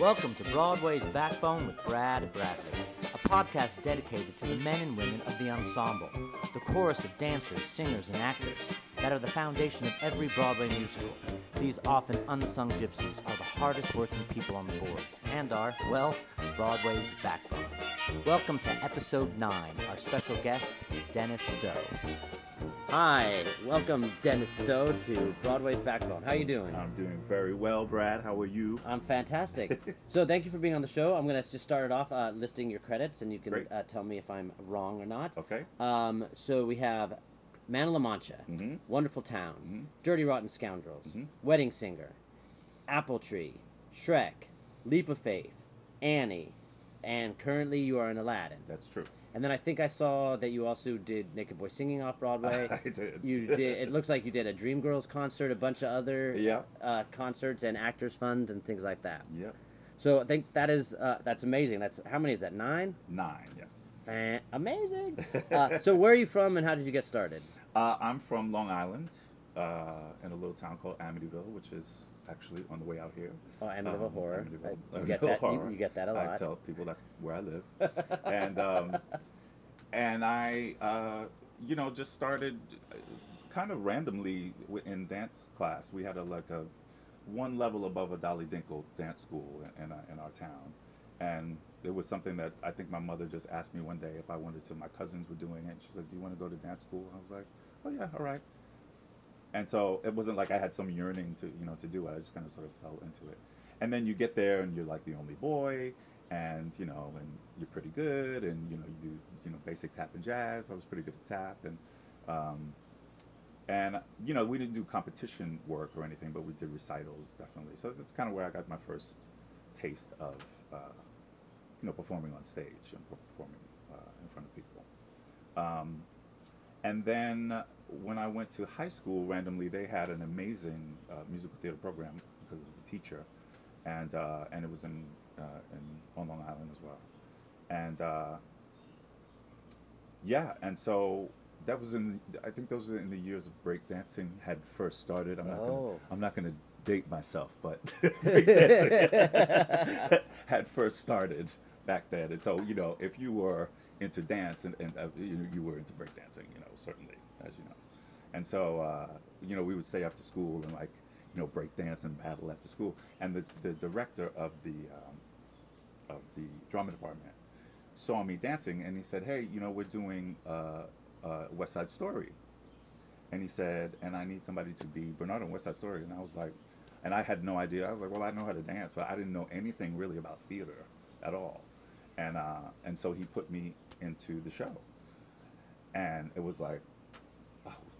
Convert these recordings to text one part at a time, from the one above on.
Welcome to Broadway's Backbone with Brad Bradley, a podcast dedicated to the men and women of the ensemble, the chorus of dancers, singers, and actors that are the foundation of every Broadway musical. These often unsung gypsies are the hardest working people on the boards and are, well, Broadway's backbone. Welcome to episode 9, our special guest, Dennis Stowe. Hi, welcome Dennis Stowe to Broadway's Backbone. How are you doing? I'm doing very well, Brad. How are you? I'm fantastic. so thank you for being on the show. I'm going to just start it off uh, listing your credits, and you can Great. uh, tell me if I'm wrong or not. Okay. Um, so we have Man of La Mancha, Mhm. Wonderful Town, Mhm. Dirty Rotten Scoundrels, Mhm. Wedding Singer, Apple Tree, Shrek, Leap of Faith, Annie, and currently you are in Aladdin. That's true. And then I think I saw that you also did Naked Boy Singing off Broadway. I did. You did. It looks like you did a Dreamgirls concert, a bunch of other Yeah. uh, concerts and Actors Fund and things like that. Yep. So I think that is uh, that's amazing. That's how many is that? Nine. Nine. Yes. Amazing. uh, so where are you from and how did you get started? Uh, I'm from Long Island, uh, in a little town called Amityville, which is actually on the way out here. Oh, Amityville Um, Horror. Amityville- I- you Amityville get that. Horror. you get that a lot. I tell people that's where I live, and um, and I, uh, you know, just started uh, kind of randomly in dance class. We had a like a one level above a Dolly Dinkle dance school in, in, our- in our town, and it was something that I think my mother just asked me one day if I wanted to. My cousins were doing it. She was like, "Do you want to go to dance school?" I was like, "Oh yeah, all right." And so it wasn't like I had some yearning to you know to do it. I just kind of sort of fell into it. And then you get there and you're like the only boy, and you know, and you're pretty good, and you know you do you know basic tap and jazz. I was pretty good at tap, and um, and you know we didn't do competition work or anything, but we did recitals definitely. So that's kind of where I got my first taste of uh, you know performing on stage and performing uh, in front of people. Um, and then when I went to high school, randomly they had an amazing uh, musical theater program because of the teacher, and uh, and it was in uh, in on Long Island as well, and uh, yeah, and so that was in I think those were in the years of breakdancing had first started. I'm not gonna, Oh. I'm not gonna date myself, but breakdancing had first started back then, and so you know if you were into dance and, and uh, you, you were into breakdancing, you know certainly as you know, and so uh, you know we would stay after school and like you know break dance and battle after school, and the the director of the um, of the drama department saw me dancing and he said, "Hey, you know we're doing uh, uh, West Side Story," and he said, "And I need somebody to be Bernardo in West Side Story," and I was like, and I had no idea. I was like, "Well, I know how to dance, but I didn't know anything really about theater at all," and uh, and so he put me into the show, and it was like, "Oh,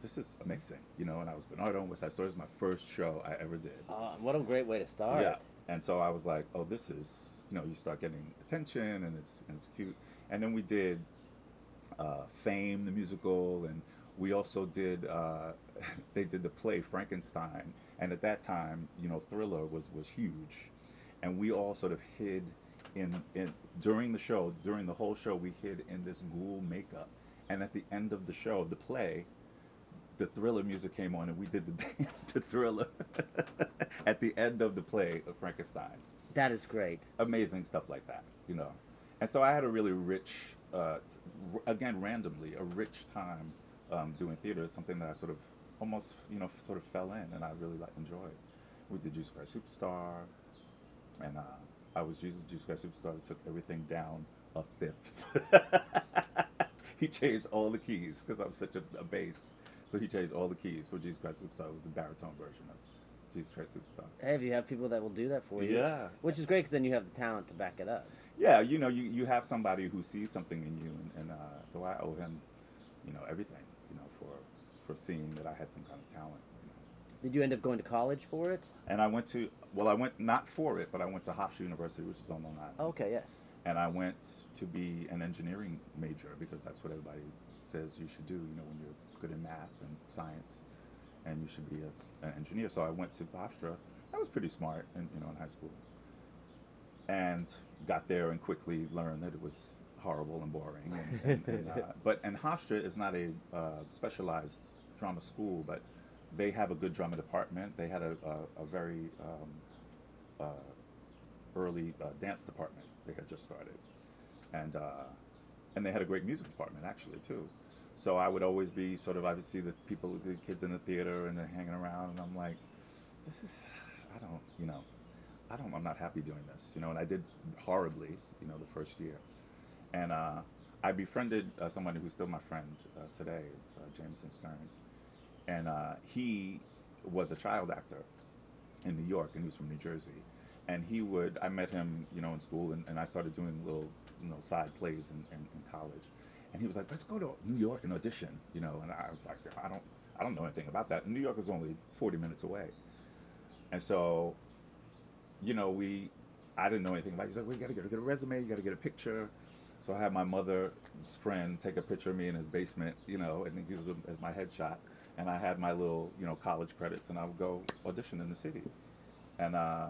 this is amazing," you know. And I was Bernardo in West Side Story. It was my first show I ever did. Uh, what a great way to start. Yeah. And so I was like, oh, this is, you know, you start getting attention and it's, and it's cute. And then we did uh, Fame, the musical, and we also did, uh, they did the play Frankenstein. And at that time, you know, Thriller was, was huge. And we all sort of hid in, in, during the show, during the whole show, we hid in this ghoul makeup. And at the end of the show, of the play, the thriller music came on and we did the dance to thriller at the end of the play of frankenstein. That is great. amazing stuff like that you know. And so i had a really rich uh, again randomly a rich time um, doing theater. Something that i sort of almost you know sort of fell in and i really like enjoyed. We did jesus christ superstar and uh, i was jesus jesus christ superstar. Took everything down a fifth. He changed all the keys because i'm such a, a bass so he changed all the keys for jesus christ superstar it was the baritone version of jesus christ superstar Hey, if you have people that will do that for you, Yeah. which is great because then you have the talent to back it up. yeah, you know, you, you have somebody who sees something in you, and, and uh, so I owe him, you know, everything, you know, for for seeing that I had some kind of talent. You know. Did you end up going to college for it? And I went to, well, I went not for it, but I went to Hofstra University, which is on Long Island. Okay, yes. And I went to be an engineering major because that's what everybody says you should do, you know, when you're good in math and science, and you should be a, an engineer. So I went to Hofstra. I was pretty smart, in, you know, in high school. And got there and quickly learned that it was horrible and boring. And, and, and, uh, but and Hofstra is not a uh, specialized drama school, but they have a good drama department. They had a, a, a very um, uh, early uh, dance department. They had just started, and uh, and they had a great music department actually too. So I would always be sort of I would see the people, the kids in the theater, and they're hanging around, and I'm like, this is, I don't, you know, I don't, I'm not happy doing this, you know. And I did horribly, you know, the first year, and uh, I befriended uh, someone who's still my friend uh, today, is uh, Jameson Stern, and uh, he was a child actor in New York, and he was from New Jersey, and he would, I met him, you know, in school, and, and I started doing little, you know, side plays in, in, in college, and he was like, let's go to New York and audition, you know, and I was like, I don't, I don't know anything about that. New York is only 40 minutes away, and so, you know, we, I didn't know anything about. It. He's like, well, got to get a resume, you got to get a picture. So I had my mother's friend take a picture of me in his basement, you know, and he was as my headshot. And I had my little, you know, college credits, and I would go audition in the city. And uh,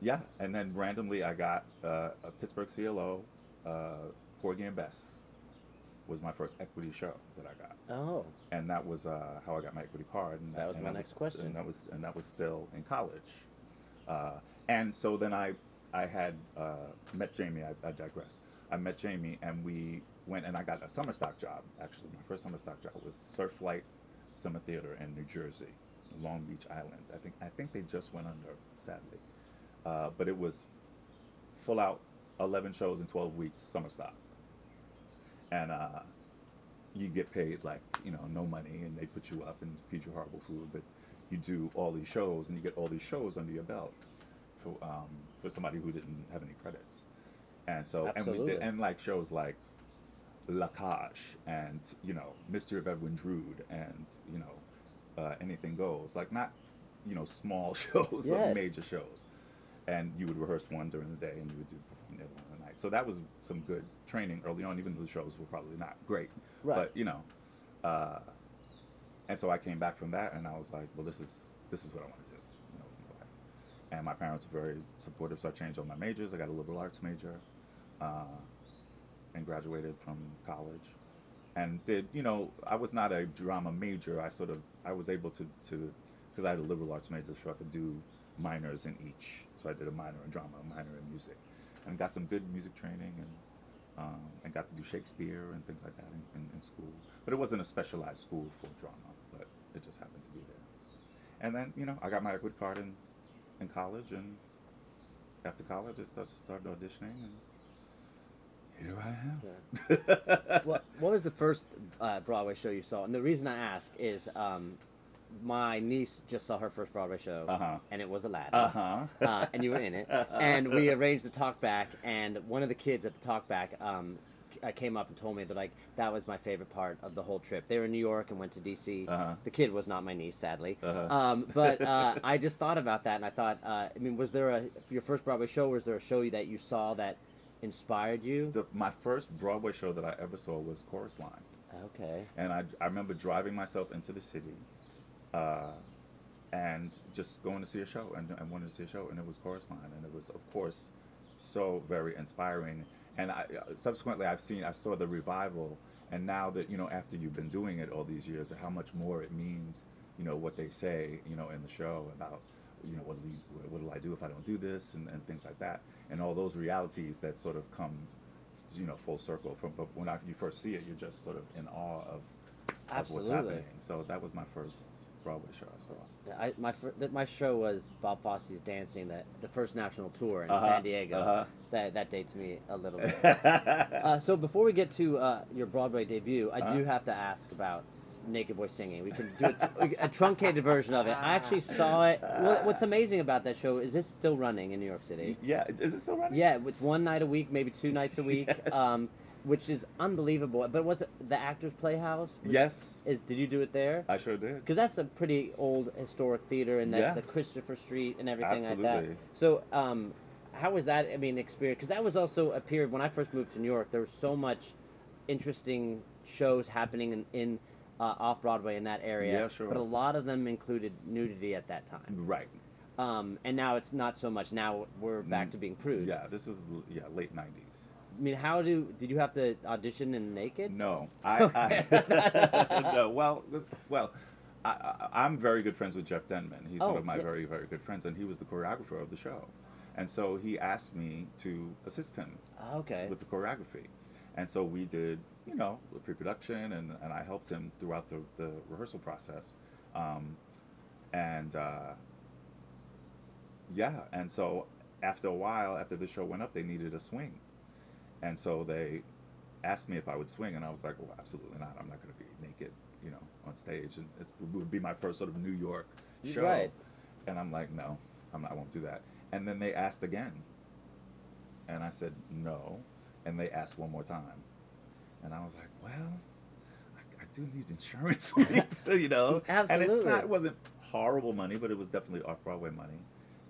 yeah, and then randomly I got uh, a Pittsburgh CLO, uh, Porgy and Bess was my first equity show that I got Oh, and that was uh, how I got my equity card. And That was and my next question. And that was and that was still in college, uh, and so then I I had uh, met Jamie. I, I digress. I met Jamie, and we went and I got a summer stock job. Actually, my first summer stock job was Surflight Summer Theater in New Jersey, Long Beach Island. I think I think they just went under, sadly, uh, but it was full out, eleven shows in twelve weeks summer stock, and. Uh, you get paid like you know no money and they put you up and feed you horrible food but you do all these shows and you get all these shows under your belt for um, for somebody who didn't have any credits and so and we did and like shows like La Cage and you know Mystery of Edwin Drood and you know uh, Anything Goes like not you know small shows Yes. like major shows and you would rehearse one during the day and you would do so that was some good training early on even though the shows were probably not great. Right. but you know uh, and so I came back from that and I was like well this is this is what I want to do you know with my life. And my parents were very supportive so I changed all my majors. I got a liberal arts major uh, and graduated from college and did you know I was not a drama major. I sort of I was able to to because I had a liberal arts major so I could do minors in each. So I did a minor in drama a minor in music and got some good music training and um, and got to do Shakespeare and things like that in, in, in school. But it wasn't a specialized school for drama but it just happened to be there. And then you know I got my equity card in in college and after college I started, started auditioning and here I am. What, what was the first uh, Broadway show you saw? And the reason I ask is um, my niece just saw her first Broadway show, Uh-huh. and it was Aladdin. uh-huh uh, and you were in it. And we arranged the talk back, and one of the kids at the talk back um, uh, came up and told me that like that was my favorite part of the whole trip. They were in New York and went to DC. Uh-huh. The kid was not my niece, sadly. Uh-huh. Um, but uh, I just thought about that, and I thought, uh, I mean, was there a your first Broadway show? Was there a show that you saw that inspired you? the, my first Broadway show that I ever saw was Chorus Line, Okay. and I, I remember driving myself into the city, uh, and just going to see a show and, and wanted to see a show, and it was Chorus Line, and it was of course so very inspiring. And I, uh, subsequently, I've seen I saw the revival, and now that you know after you've been doing it all these years, how much more it means, you know what they say, you know in the show about you know what do we what will I do if I don't do this and, and things like that. And all those realities that sort of come you know full circle from but when I, you first see it you're just sort of in awe of, of what's happening. So that was my first Broadway show I saw Yeah, I, my fir- my show was Bob Fosse's dancing the the first national tour in Uh-huh, San Diego. uh-huh. That that dates me a little bit. uh, so before we get to uh, your Broadway debut, I do Uh-huh. have to ask about Naked Boy Singing. We can do a, a truncated version of it. I actually saw it. What, what's amazing about that show is it's still running in New York City. yeah is it still running Yeah, it's one night a week, maybe two nights a week, Yes. um, which is unbelievable. But was it the Actors Playhouse? Was- yes Is did you do it there? I sure did because that's a pretty old historic theater and the, Yeah. the Christopher Street and everything like that. So, um, how was that? I mean, experience because that was also a period when I first moved to New York. There was so much interesting shows happening in, in uh, off Broadway in that area. Yeah, sure. But a lot of them included nudity at that time. right Um, and now it's not so much. Now we're back Mm, to being prudes. yeah this was yeah late 90s I mean, how do did you have to audition in naked? No, I, I no. Well, well, I, I'm very good friends with Jeff Denman. He's Oh, one of my yeah. very, very good friends, and he was the choreographer of the show. And so he asked me to assist him Okay. with the choreography. And so we did, you know, the pre-production, and, and I helped him throughout the, the rehearsal process. Um, and uh, yeah, and so after a while, after the show went up, they needed a swing. And so they asked me if I would swing, and I was like, well, absolutely not. I'm not going to be naked, you know, on stage. And it would be my first sort of New York show. Right. And I'm like, no, I'm not, I won't do that. And then they asked again. And I said, no. And they asked one more time. And I was like, well, I, I do need insurance weeks, you know? And it's Absolutely. not, it wasn't horrible money, but it was definitely off Broadway money.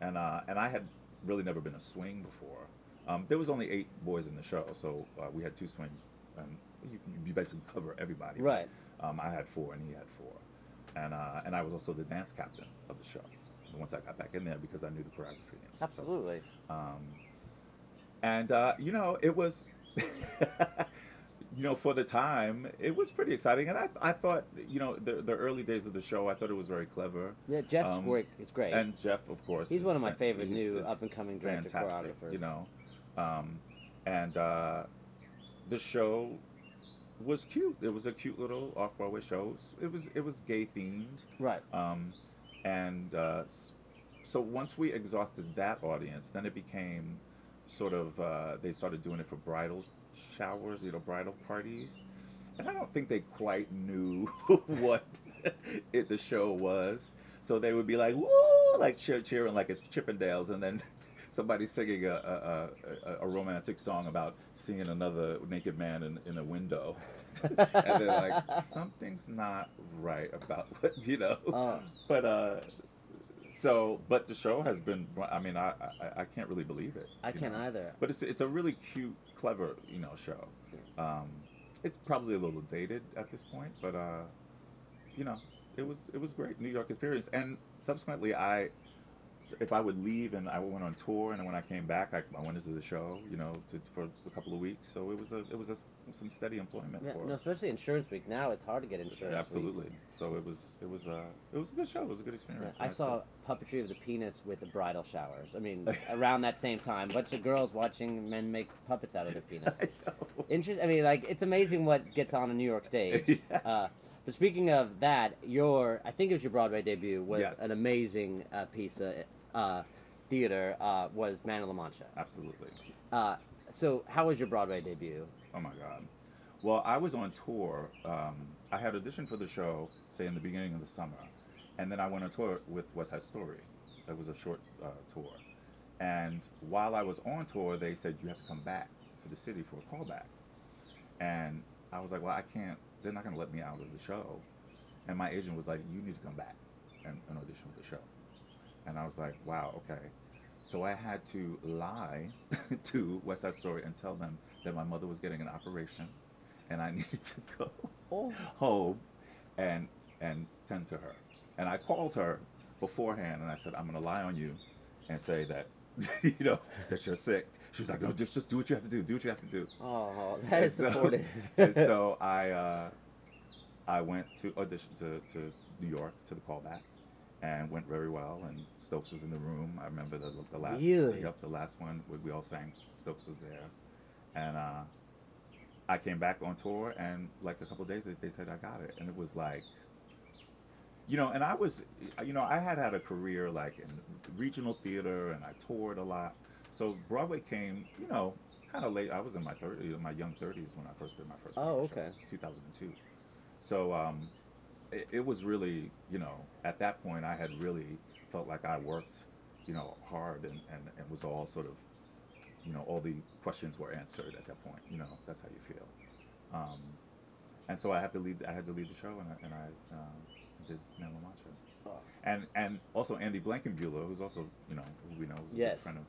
And, uh, and I had really never been a swing before. Um, there was only eight boys in the show, so uh, we had two swings. And you, you basically cover everybody. Right. Um, I had four, and he had four. And, uh, and I was also the dance captain of the show once I got back in there because I knew the choreography. So, Absolutely. um, and uh, you know, it was, you know, for the time, it was pretty exciting. And I, I thought, you know, the, the early days of the show, I thought it was very clever. Yeah, Jeff's Um, great. Is great. And Jeff, of course, He's one of my favorite new up-and-coming director fantastic, choreographers. You know, um, and uh, the show was cute. It was a cute little off Broadway show. It was it was gay themed. right. Um, and uh, so once we exhausted that audience, then it became sort of uh, they started doing it for bridal showers, you know, bridal parties, and I don't think they quite knew what it, the show was. So they would be like, "Woo!" like cheer, cheering like it's Chippendales, and then somebody singing a, a, a, a romantic song about seeing another naked man in, in a window. and they're like, something's not right about what you know. Uh. but uh, so but the show has been. I mean, I I, I can't really believe it. I can't know? either. But it's it's a really cute, clever you know show. Um, it's probably a little dated at this point, but uh, you know, it was it was great New York experience. And subsequently, I if I would leave and I went on tour, and then when I came back, I, I went into the show, you know, to, for a couple of weeks. So it was a it was a, some steady employment Yeah, for no, especially Insurance Week. Now it's hard to get insurance. absolutely. weeks. So it was it was uh it was a good show. It was a good Yeah, experience. I And saw puppetry of the penis with the bridal showers. I mean, around that same time, a bunch of girls watching men make puppets out of their penis. I know. Interest. I mean, like it's amazing what gets on a New York stage. Yes. Uh, but speaking of that, your I think it was your Broadway debut was Yes. an amazing uh, piece of uh, theater. Uh, was Man of La Mancha. Absolutely. Uh, so how was your Broadway debut? Oh my God. Well, I was on tour. Um, I had auditioned for the show, say in the beginning of the summer, and then I went on tour with West Side Story. It was a short uh, tour, and while I was on tour, they said you have to come back to the city for a callback, and I was like, well, I can't. They're not going to let me out of the show, and my agent was like, you need to come back and, and audition for the show, and I was like, wow, okay. So I had to lie to West Side Story and tell them that my mother was getting an operation, and I needed to go Oh. home and and tend to her. And I called her beforehand, and I said, I'm gonna lie on you and say that you know that you're sick. She was like, No, just just do what you have to do. Do what you have to do. Oh, that is so- supportive. and so I uh, I went to audition to, to New York to the callback and went very well and Stokes was in the room. I remember the, the last Really? yep, the last one we, we all sang Stokes was there. And uh, I came back on tour and like a couple of days they, they said I got it and it was like you know, and I was, you know, I had had a career like in regional theater, and I toured a lot. So Broadway came, you know, kind of late. I was in my 30s, my young 30s when I first did my first. Oh, okay. Show, 2002. So um, it, it was really, you know, at that point I had really felt like I worked, you know, hard, and and it was all sort of, you know, all the questions were answered at that point. You know, that's how you feel. Um, and so I had to lead. I had to lead the show, and I, and I um, did Man La Mancha. Oh. And and also Andy Blankenbuehler, who's also you know who we know a Yes. good friend of,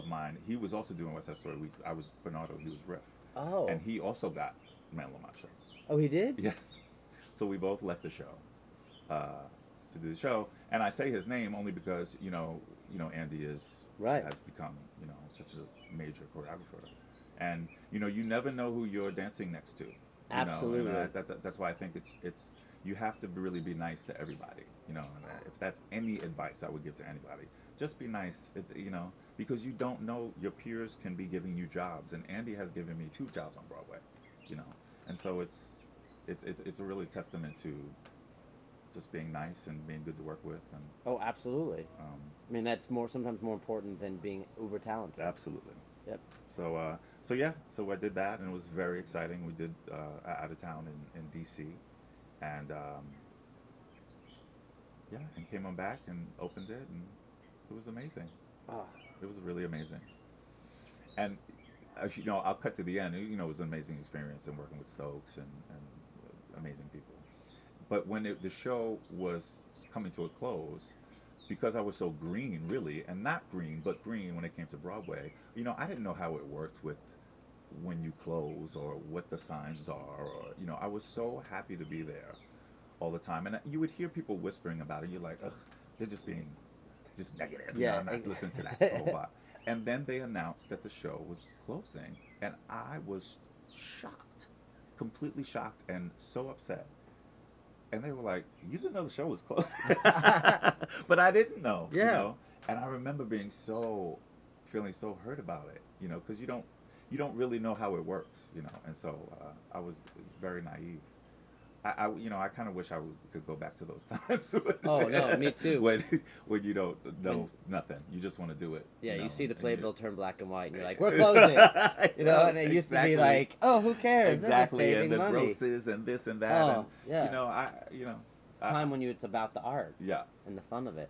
of mine. He was also doing West Side Story. We, I was Bernardo. He was Riff. Oh. And he also got Man La Mancha. Oh, he did. Yes. So we both left the show uh, to do the show, and I say his name only because you know you know Andy is Right. has become you know such a major choreographer, and you know you never know who you're dancing next to. you know, and Absolutely. I- that, that- that's why I think it's it's you have to really be nice to everybody. You know, and uh, if that's any advice I would give to anybody, just be nice. It, you know, because you don't know your peers can be giving you jobs, and Andy has given me two jobs on Broadway. You know, and so it's it's it's, it's a really testament to just being nice and being good to work with, and Oh, absolutely. um, I mean, that's more sometimes more important than being uber talented. absolutely. Yep. So uh, so yeah, so I did that, and it was very exciting. We did uh, out of town in, in DC, and um, yeah, and came on back and opened it, and it was amazing. Oh, It was really amazing. And uh, you know, I'll cut to the end. You know, it was an amazing experience and working with Stokes and, and uh, amazing people. But when it, the show was coming to a close, because I was so green, really, and not green, but green when it came to Broadway, you know, I didn't know how it worked with when you close or what the signs are, or you know, I was so happy to be there all the time, and you would hear people whispering about it. You're like, ugh, they're just being just negative. you Yeah, I'm not listening to that a whole lot. And then they announced that the show was closing, and I was shocked, completely shocked, and so upset. And they were like, "You didn't know the show was closing," but I didn't know. You Yeah. know? And I remember being so, feeling so hurt about it. You know, because you don't, you don't really know how it works. You know, and so uh, I was very naive. I, I you know, I kind of wish I could go back to those times. Oh, no, me too. When, when you don't know nothing, you just want to do it. yeah. You, know, see the playbill you- turn black and white, and you're like, "We're closing." You know, and it used to be like, "Oh, who cares? Exactly, and the money." grosses and this and that. Oh, and, yeah. You know, I, you know, It's time when you it's about the art yeah, and the fun of it.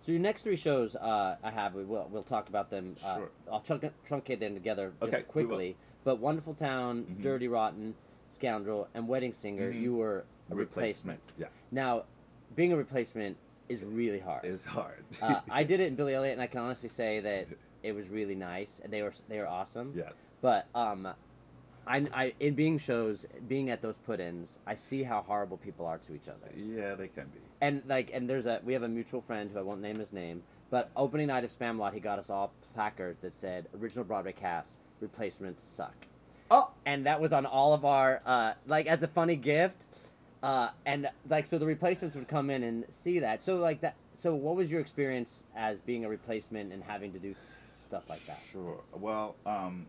So your next three shows uh, I have, we will we'll talk about them. Uh, Sure. I'll trunk, truncate them together just Okay, quickly. But Wonderful Town, Mhm. Dirty Rotten, Scoundrel, and Wedding Singer, Mhm. you were a replacement. Yeah, Now, being a replacement is really hard. it's hard. uh, I did it in Billy Elliot, and I can honestly say that it was really nice, and they were they were awesome. yes. But um, I, I in being shows, being at those put-ins, I see how horrible people are to each other. yeah, they can be. And like, and there's a we have a mutual friend who I won't name his name, but opening night of Spamalot, he got us all placards that said original Broadway cast replacements suck, Oh, and that was on all of our uh, like as a funny gift. Uh, and like so the replacements would come in and see that so like that so what was your experience as being a replacement and having to do stuff like that Sure. Well, um,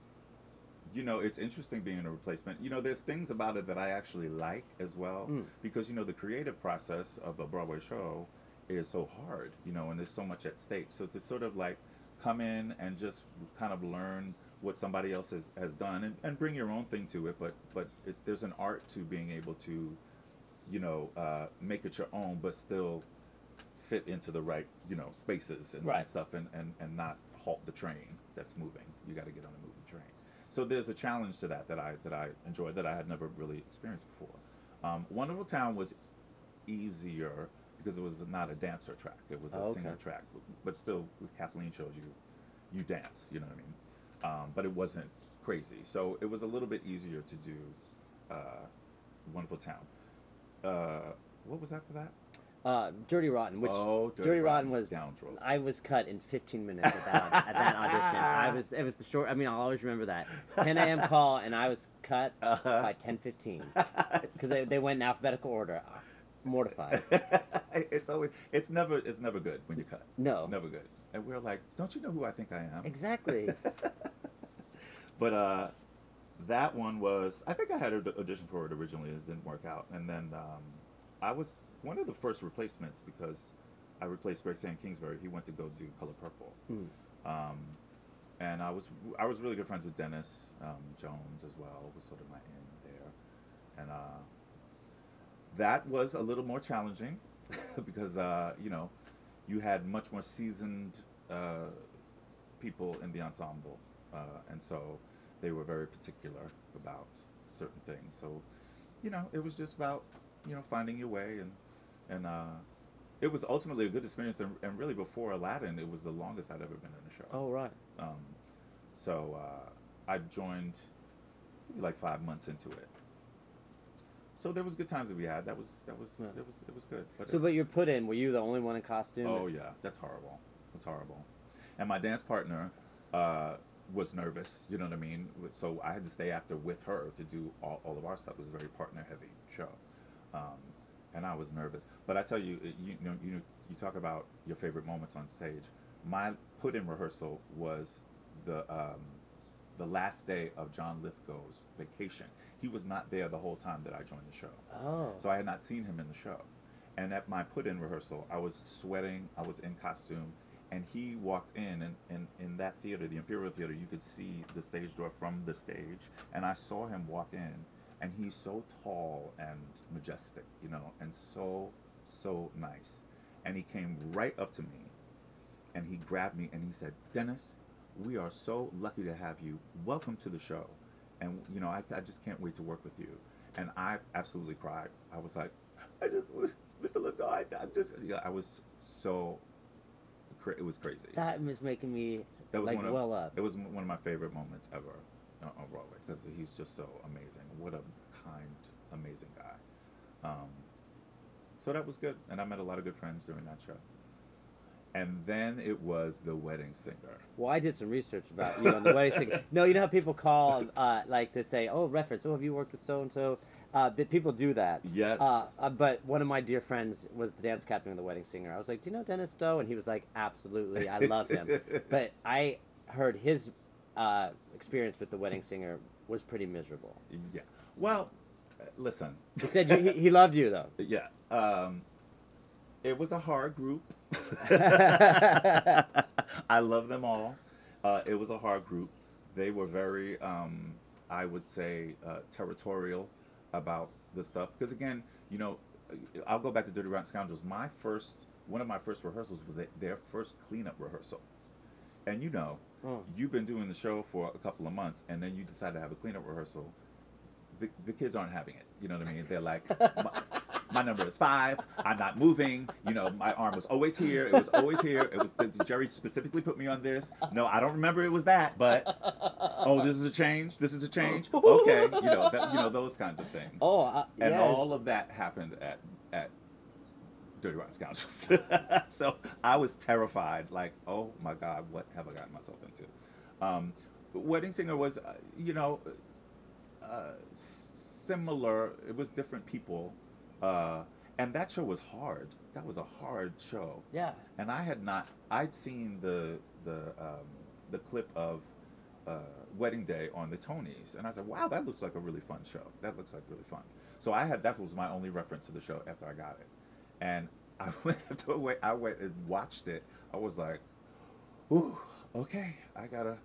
you know, it's interesting being a replacement. You know, there's things about it that I actually like as well Mm. because you know the creative process of a Broadway show is so hard. You know, and there's so much at stake. So to sort of like come in and just kind of learn what somebody else has, has done and, and bring your own thing to it, but but it, there's an art to being able to, you know, uh, make it your own, but still fit into the right you know spaces and, Right. and stuff and, and and not halt the train that's moving. You got to get on a moving train. So there's a challenge to that that i that i enjoyed that i had never really experienced before. Um, wonderful town was easier because it was not a dancer track. It was a Oh, singer okay. track but still with kathleen shows you you dance you know what i mean um, but it wasn't crazy so it was a little bit easier to do uh, wonderful town uh, what was after that uh, dirty rotten which oh, Dirty Rotten was- scoundrels. I was cut in 15 minutes at that, at that audition. I was it was the short. I mean, I'll always remember that 10 a.m. call, and I was cut Uh-huh. by 10:15 because they, they went in alphabetical order. Ah, Mortified. it's always it's never it's never good when you cut. No, Never good. And we're like, don't you know who I think I am? exactly. But uh, that one was I think I had an audition for it originally. It didn't work out, and then um, I was one of the first replacements because I replaced Grasan Kingsberry. He went to go do Color Purple. Mm. Um, and I was I was really good friends with Dennis um, Jones as well. Was sort of my end there, and uh, that was a little more challenging because uh, you know you had much more seasoned uh, people in the ensemble, uh, and so they were very particular about certain things. So you know it was just about you know finding your way and and uh, it was ultimately a good experience. And, and really before Aladdin, it was the longest I'd ever been in a show. Oh right. Um, so uh, I joined maybe like five months into it. So there was good times that we had. That was that was Yeah. it was it was good. But So, it- but you're put in. Were you the only one in costume? oh yeah, that's horrible. That's horrible. And my dance partner uh, was nervous. You know what I mean? So I had to stay after with her to do all, all of our stuff. It was a very partner heavy show. Um, and I was nervous. But I tell you, you, you know, you you talk about your favorite moments on stage. My put-in rehearsal was the um, the last day of John Lithgow's vacation. He was not there the whole time that I joined the show. Oh. So I had not seen him in the show. And at my put-in rehearsal, I was sweating. I was in costume, and he walked in, and, and in that theater, the Imperial Theater, you could see the stage door from the stage, and I saw him walk in, and he's so tall and majestic, you know, and so so nice, and he came right up to me, and he grabbed me, and he said, "Dennis, we are so lucky to have you. Welcome to the show." And you know I, I just can't wait to work with you. And i absolutely cried. I was like i just mr lithgow I, i'm just yeah, i was so cra- it was crazy. That was making me that was like one of, well up. it was one of my favorite moments ever on, on broadway because he's just so amazing. What a kind amazing guy. Um, so that was good. And i met a lot of good friends during that show and then it was the wedding singer Well, I did some research about you on the wedding singer. No, you know how people call uh, like to say, "Oh, reference. Oh, have you worked with so and so?" Uh, That people do that. Yes. Uh, uh, but one of my dear friends was the dance captain of the wedding singer. I was like, "Do you know Dennis Stowe?" And he was like, "Absolutely, I love him." but I heard his uh, experience with the wedding singer was pretty miserable. yeah well listen He said you, he, he loved you though. Yeah. Um, it was a hard group. I love them all. Uh, it was a hard group. They were very, um, I would say, uh, territorial about the stuff. Because again, you know, I'll go back to Dirty Rotten Scoundrels. My first, one of my first rehearsals was their first cleanup rehearsal. And you know, Oh. you've been doing the show for a couple of months, and then you decide to have a cleanup rehearsal. The, the kids aren't having it. You know what I mean? They're like, my, number is five. I'm not moving. You know, my arm was always here. It was always here. It was The Jerry specifically put me on this. No, I don't remember it was that, but oh, this is a change. This is a change. Okay, you know, that, you know those kinds of things. Oh, uh, and yes. all of that happened at at Dirty Rotten Scoundrels. so I was terrified. Like, oh my God, what have I gotten myself into? Um, Wedding Singer was, uh, you know, uh, similar. It was different people, uh, and that show was hard. That was a hard show. Yeah. And I had not. I'd seen the the um, the clip of uh, Wedding Day on the Tonys, and I said, "Wow, that looks like a really fun show. That looks like really fun." So I had that was my only reference to the show after I got it, and I went after I went, I went and watched it. I was like, "Ooh, okay, I gotta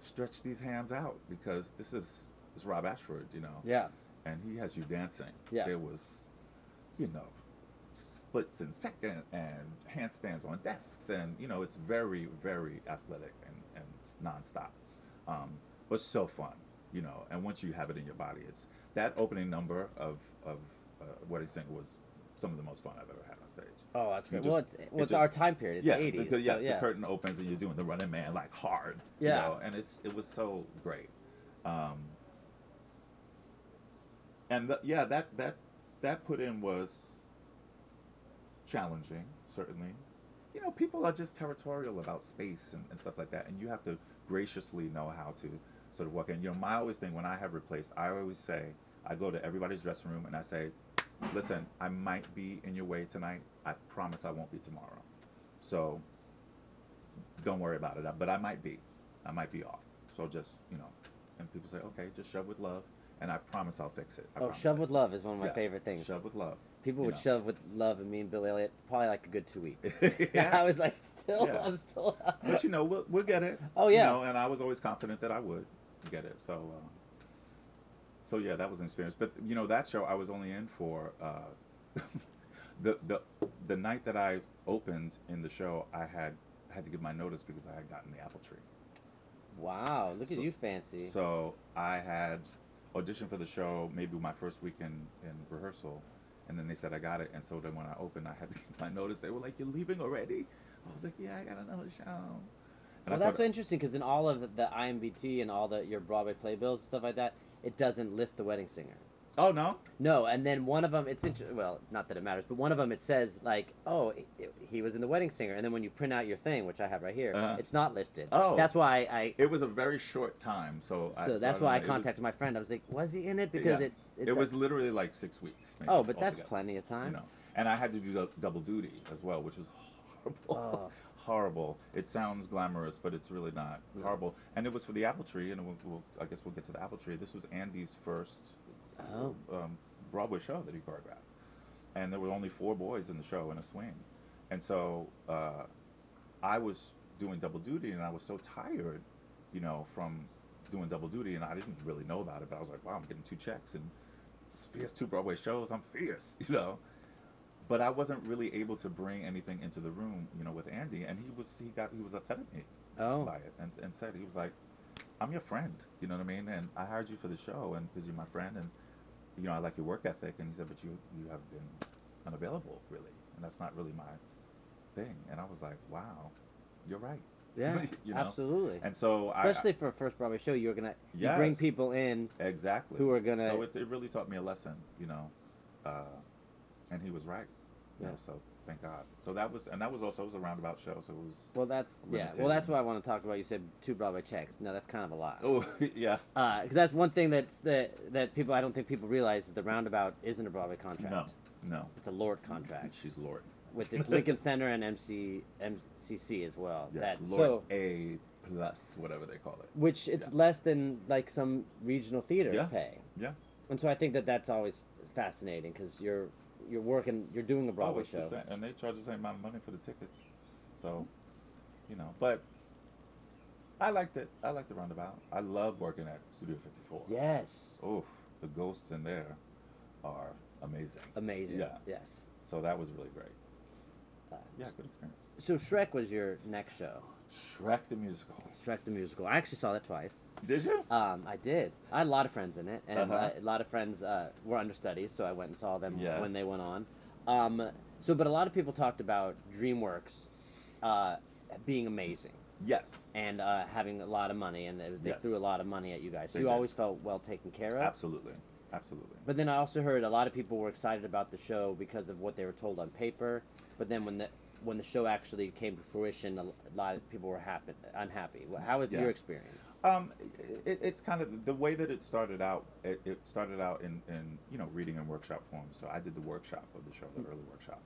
stretch these hams out because this is this is Rob Ashford, you know." Yeah. and he has you dancing. Yeah. There was, you know, splits in second and handstands on desks, and you know, it's very, very athletic and, and nonstop. Um, but so fun, you know. And once you have it in your body, it's that opening number of of uh, Wedding Singer was some of the most fun I've ever had on stage. Oh, that's great. well, just- it's, it well, it's just- our time period. It's yeah, 80s. because yes, so, yeah. the curtain opens and you're doing the Running Man like hard. Yeah. You know, and it's it was so great. Um, and the, yeah, that that that put in was challenging, certainly. You know, people are just territorial about space and, and stuff like that, and you have to graciously know how to sort of walk in. You know, my always thing when I have replaced, I always say, I go to everybody's dressing room and I say, listen, I might be in your way tonight. I promise I won't be tomorrow. So don't worry about it. But I might be. I might be off. So just, you know, and people say, okay, just shove with love. And I promise I'll fix it. I Oh, shove it. with love is one of my Yeah, favorite things. Shove with love. People would know. shove with love and me and Billy Elliot probably like a good two weeks. Yeah. I was like, still, Yeah. I'm still. But you know, we'll, we'll get it. Oh, yeah. You know, and I was always confident that I would get it. So, uh, so yeah, that was an experience. But you know, that show I was only in for uh, the the the night that I opened in the show. I had had to give my notice because I had gotten the apple tree. wow, look at you, fancy. So I had auditioned for the show maybe my first week in, in rehearsal, and then they said I got it. And so then when I opened, I had to give my notice. They were like, "You're leaving already?" I was like, "Yeah, I got another show." And well, I that's thought- interesting because in all of the IMBT and all the your Broadway playbills and stuff like that, it doesn't list the wedding singer. Oh no. No, and then one of them, it's inter- well, not that it matters, but one of them it says like, oh, he- he was in the Wedding Singer, and then when you print out your thing, which I have right here, Uh-huh. it's not listed. Oh. that's why I. It was a very short time, so I- so that's don't why I know, it was- contacted my friend. I was like, was he in it? Because yeah. it's it was literally like six weeks. maybe, Oh, but that's plenty of time. You know, and I had to do dou- double duty as well, which was horrible. Oh. horrible. It sounds glamorous, but it's really not. No. Horrible. And it was for the apple tree, and we'll, we'll, I guess we'll get to the apple tree. This was Andy's first Oh. um, Broadway show that he choreographed, and there were only four boys in the show in a swing, and so uh, I was doing double duty, and I was so tired, you know, from doing double duty, and I didn't really know about it, but I was like, wow, I'm getting two checks and it's fierce two Broadway shows. I'm fierce, you know. But I wasn't really able to bring anything into the room, you know, with Andy, and he was he got he was upset at me Oh. by it, and, and said he was like, I'm your friend, you know what I mean, and I hired you for the show, and because you're my friend, and you know I like your work ethic, and he said, but you you have been unavailable really, and that's not really my thing, and I was like, wow, you're right, Yeah, you know? absolutely. and so Especially I, for a first Broadway show, you're gonna you bring people in. Exactly who are gonna- so it, it really taught me a lesson, you know, uh, and he was right, Yeah. know, so thank God. So that was, and that was also it was a roundabout show, so it was. Well, that's yeah. Well, that's what I want to talk about. You said two Broadway checks. No, that's kind of a lot. Oh yeah. Uh, because that's one thing that's that that people I don't think people realize is the roundabout isn't a Broadway contract. No, no. It's a LORT contract She's LORT. with the Lincoln Center and MC MCC as well. Yes, That- LORT so A plus, whatever they call it. which it's Yeah. less than like some regional theaters Yeah. pay, Yeah. and so I think that that's always fascinating because you're you're working you're doing a Broadway oh, show. the same, and they charge the same amount of money for the tickets. So, you know, but I liked it. I liked the roundabout. I love working at Studio 54. Yes, Oof, the ghosts in there are amazing. amazing. Yeah. Yes. So that was really great. Uh, Yeah, good experience. So Shrek was your next show. Shrek the musical. Shrek the musical. I actually saw that twice. Did you? Um, I did. I had a lot of friends in it, and Uh-huh. uh, a lot of friends uh, were understudies, so I went and saw them when they went on. Um, so, but a lot of people talked about DreamWorks uh, being amazing Yes. and uh, having a lot of money, and they, they Yes. threw a lot of money at you guys. So They you did. always felt well taken care of. Absolutely. Absolutely. But then I also heard a lot of people were excited about the show because of what they were told on paper. But then when the when the show actually came to fruition, a lot of people were happy, unhappy. How was Yeah. your experience? Um, it, it's kind of the way that it started out. It, it started out in, in you know reading and workshop form. So I did the workshop of the show, the early workshop,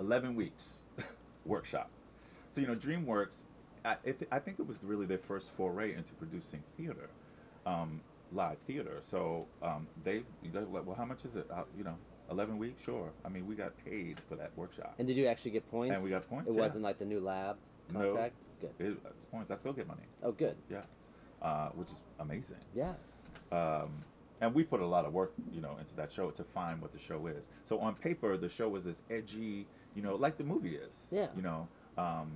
eleven weeks workshop. So you know DreamWorks, I, it, I think it was really their first foray into producing theater, um, live theater. So um, they, like, well, how much is it? You know, eleven weeks, sure. I mean, we got paid for that workshop. And did you actually get points? And we got points, It yeah. wasn't like the new lab No. contract. Good. It, it's points. I still get money. Oh, good. Yeah, uh, which is amazing. Yeah. um, and we put a lot of work, you know, into that show to find what the show is. So on paper, the show is this edgy, you know, like the movie is. Yeah. You know, um,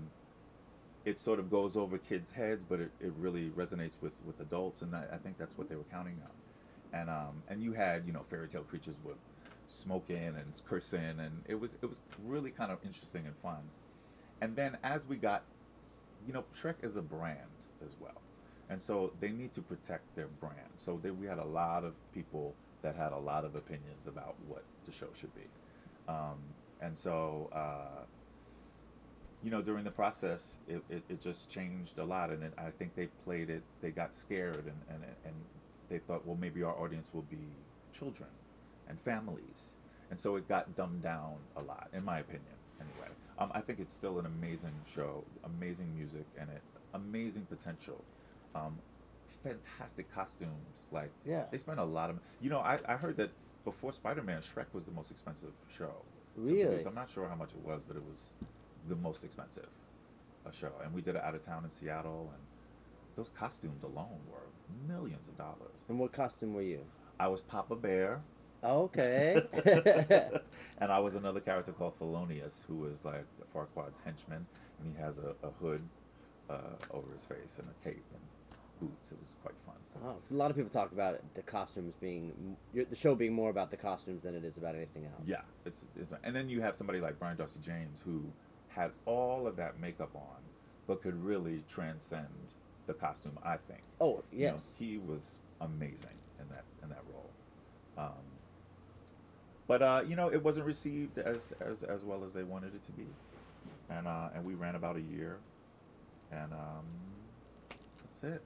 it sort of goes over kids' heads, but it, it really resonates with, with adults, and I, I think that's what they were counting on. And um, and you had, you know, fairy tale creatures with smoking and cursing, and it was it was really kind of interesting and fun. And then as we got, you know, Shrek is a brand as well, and so they need to protect their brand. So they, we had a lot of people that had a lot of opinions about what the show should be, um, and so. Uh, you know, during the process, it, it, it just changed a lot, and it, I think they played it. They got scared, and, and and they thought, well, maybe our audience will be children and families, and so it got dumbed down a lot, in my opinion. Anyway, um, I think it's still an amazing show, amazing music, and it amazing potential. Um, fantastic costumes, like Yeah. they spent a lot of. You know, I, I heard that before Spider Man, Shrek was the most expensive show. Really? I'm not sure how much it was, but it was the most expensive a show, and we did it out of town in Seattle, and those costumes alone were millions of dollars. And what costume were you? I was Papa Bear, Okay. and I was another character called Thelonious, who was like Farquaad's henchman, and he has a, a hood uh, over his face and a cape and boots. It was quite fun. oh, a lot of people talk about it, the costumes being the show being more about the costumes than it is about anything else. Yeah, it's, it's and then you have somebody like Brian Darcy James who had all of that makeup on, but could really transcend the costume. I think. Oh You know, yes. he was amazing in that in that role. Um, but uh, you know, it wasn't received as, as as well as they wanted it to be, and uh, and we ran about a year, and um, that's it.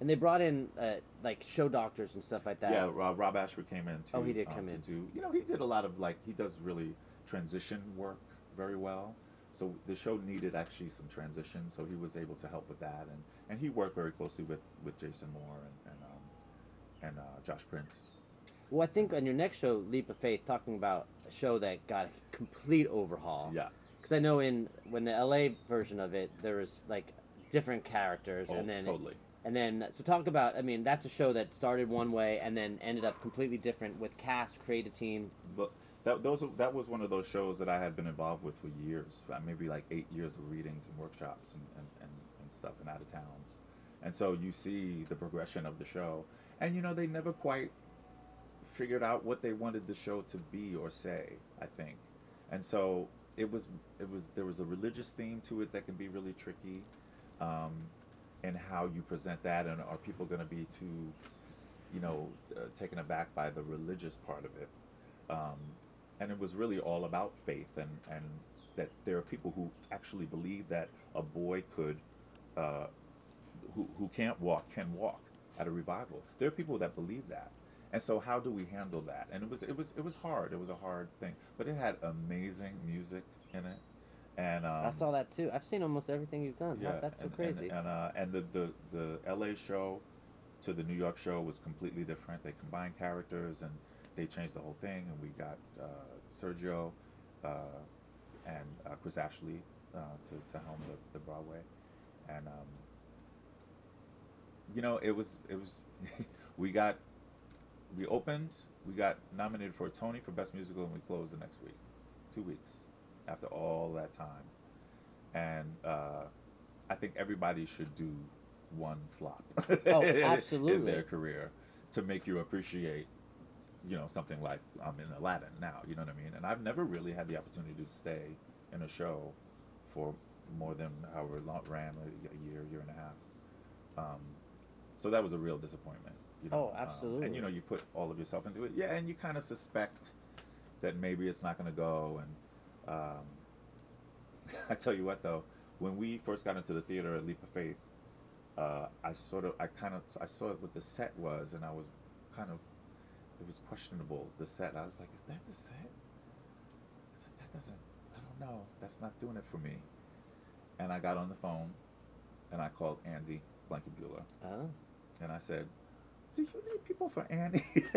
And they brought in uh, like show doctors and stuff like that. Yeah, Rob, Rob Ashford came in. To, Oh, he did um, come to in. Do you know he did a lot of like he does really transition work very well. So the show needed actually some transition, so he was able to help with that, and, and he worked very closely with, with Jason Moore and and, um, and uh, Josh Prince. Well, I think on your next show, Leap of Faith, talking about a show that got a complete overhaul. Yeah, Because I know in when the LA version of it, there was like different characters, oh, and then totally. and then so talk about. I mean, that's a show that started one way and then ended up completely different with cast, creative team. But that those that was one of those shows that I had been involved with for years, uh, maybe like eight years of readings and workshops and, and, and, and stuff in out of towns. And so you see the progression of the show. And you know, they never quite figured out what they wanted the show to be or say, I think. And so it was it was there was a religious theme to it that can be really tricky. Um, and how you present that and are people going to be too you know uh, taken aback by the religious part of it um, and it was really all about faith and and that there are people who actually believe that a boy could uh, who, who can't walk can walk at a revival there are people that believe that and so how do we handle that and it was it was it was hard it was a hard thing but it had amazing music in it and um, I saw that too. I've seen almost everything you've done. How- that's so and, crazy. And and, uh, and the, the the LA show to the New York show was completely different. They combined characters and they changed the whole thing. And we got uh, Sergio uh, and uh, Chris Ashley uh, to to helm the, the Broadway, and um, you know it was it was we got we opened we got nominated for a Tony for Best Musical and we closed the next week, two weeks after all that time and uh, I think everybody should do one flop. Oh, in their career to make you appreciate, you know, something like I'm in Aladdin now. You know what I mean? And I've never really had the opportunity to stay in a show for more than however long it ran a a year, year and a half. Um, so that was a real disappointment. You know? Oh, Um, absolutely. and you know, you put all of yourself into it. Yeah, and you kind of suspect that maybe it's not going to go. And um, I tell you what, though, when we first got into the theater at Leap of Faith, uh, I sort of, I kind of, I saw what the set was, and I was kind of, it was questionable. The set, I was like, is that the set? I said, that doesn't, I don't know, that's not doing it for me. And I got on the phone, and I called Andy Blankenbuehler, oh. and I said, "Do you need people for Annie?"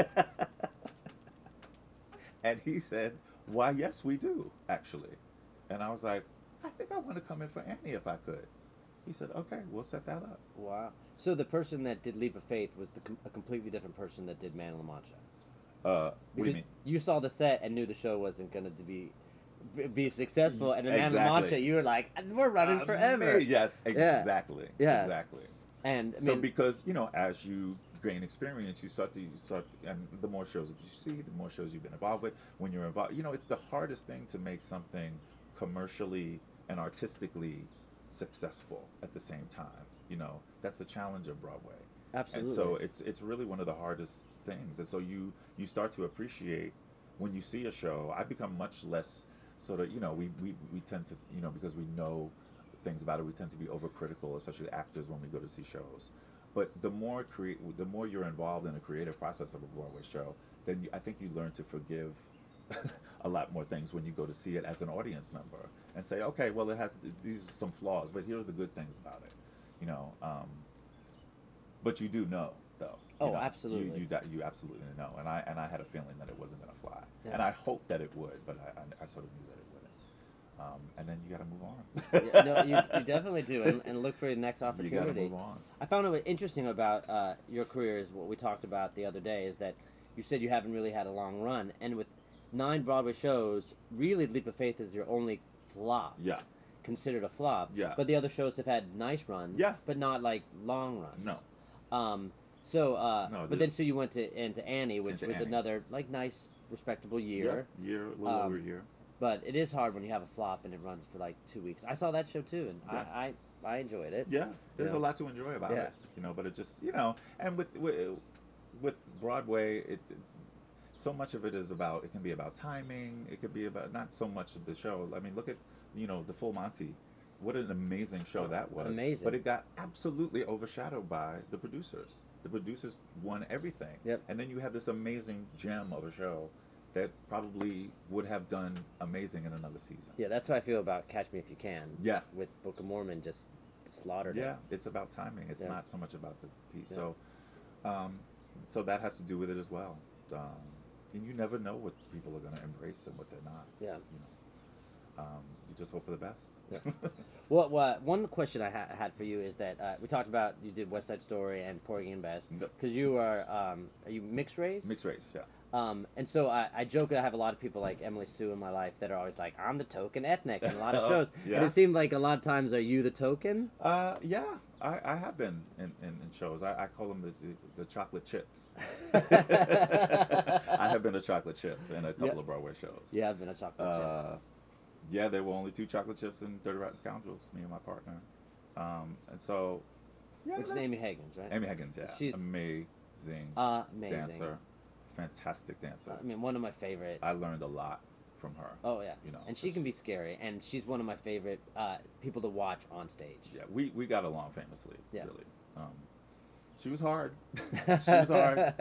and he said, "Why, yes, we do, actually." And I was like, "I think I want to come in for Annie if I could." He said, "Okay, we'll set that up." Wow. So the person that did Leap of Faith was the a completely different person that did Man of La Mancha. Uh, what do you mean? you saw the set and knew the show wasn't going to be be successful, and in Man of La Exactly. Mancha, you were like, "We're running forever." Amazing. Yes, Yeah. exactly. Yes. Exactly. And I so mean, because you know, as you gain experience, you start to you start, and the more shows that you see, the more shows you've been involved with. When you're involved, you know, it's the hardest thing to make something commercially and artistically successful at the same time. You know, that's the challenge of Broadway. absolutely. And so it's it's really one of the hardest things. And so you you start to appreciate when you see a show. I become much less sort of you know we we, we tend to you know because we know things about it. We tend to be overcritical, especially actors when we go to see shows. But the more create, the more you're involved in the creative process of a Broadway show, then you, I think you learn to forgive a lot more things when you go to see it as an audience member and say, okay, well, it has th- these are some flaws, but here are the good things about it. You know, um, but you do know though. you Oh, know, absolutely. You, you you absolutely know, and I and I had a feeling that it wasn't going to fly, Yeah. and I hoped that it would, but I, I, I sort of knew that it. Um, and then you got to move on. yeah, no, you, you definitely do, and, and look for the next opportunity. you got to move on. I found it interesting about uh, your career is what we talked about the other day is that you said you haven't really had a long run, and with nine Broadway shows, really Leap of Faith is your only flop. Yeah. Considered a flop. Yeah. But the other shows have had nice runs. Yeah. But not like long runs. No. Um. So. Uh, No, but the- then so you went to into Annie, which Into was Annie. another like nice, respectable year. Yeah, year, a little Um, over a year. But it is hard when you have a flop and it runs for like two weeks. I saw that show too, and Yeah. I, I I enjoyed it. Yeah, there's Yeah. a lot to enjoy about Yeah. it, you know. But it just, you know, and with with, with Broadway, it so much of it is about it can be about timing it could be about not so much of the show i mean look at you know the full monty what an amazing show that was Amazing. but it got absolutely overshadowed by the producers the producers won everything Yep. and then you have this amazing gem of a show that probably would have done amazing in another season Yeah, that's how I feel about Catch Me If You Can. Yeah. With Book of Mormon just slaughtered yeah it. it's about timing it's Yeah. not so much about the piece Yeah. so um, so that has to do with it as well um, and you never know what people are going to embrace and what they're not Yeah. you know um, you just hope for the best Yeah. Well, well, one question I ha- had for you is that uh, we talked about you did West Side Story and Porgy and Bess because you are um, are you mixed race? mixed race yeah Um, and so I, I joke that I have a lot of people like Emily Sue in my life that are always like, I'm the token ethnic in a lot of shows. yeah. And it seemed like a lot of times, are you the token? uh, yeah I, I have been in, in, in shows I, I call them the, the, the chocolate chips I have been a chocolate chip in a couple Yeah. of Broadway shows Yeah, I've been a chocolate chip. Uh, yeah, there were only two chocolate chips in Dirty Rotten Scoundrels, me and my partner. Um, and so, yeah, Which is Amy Higgins, right? Amy Higgins, yeah, She's- amazing Amazing. dancer, fantastic dancer. I mean, one of my favorite. I learned a lot from her. oh yeah, you know, and she can be scary, and she's one of my favorite uh, people to watch on stage. Yeah, we, we got along famously. Yeah. really. Um, she was hard. she was hard.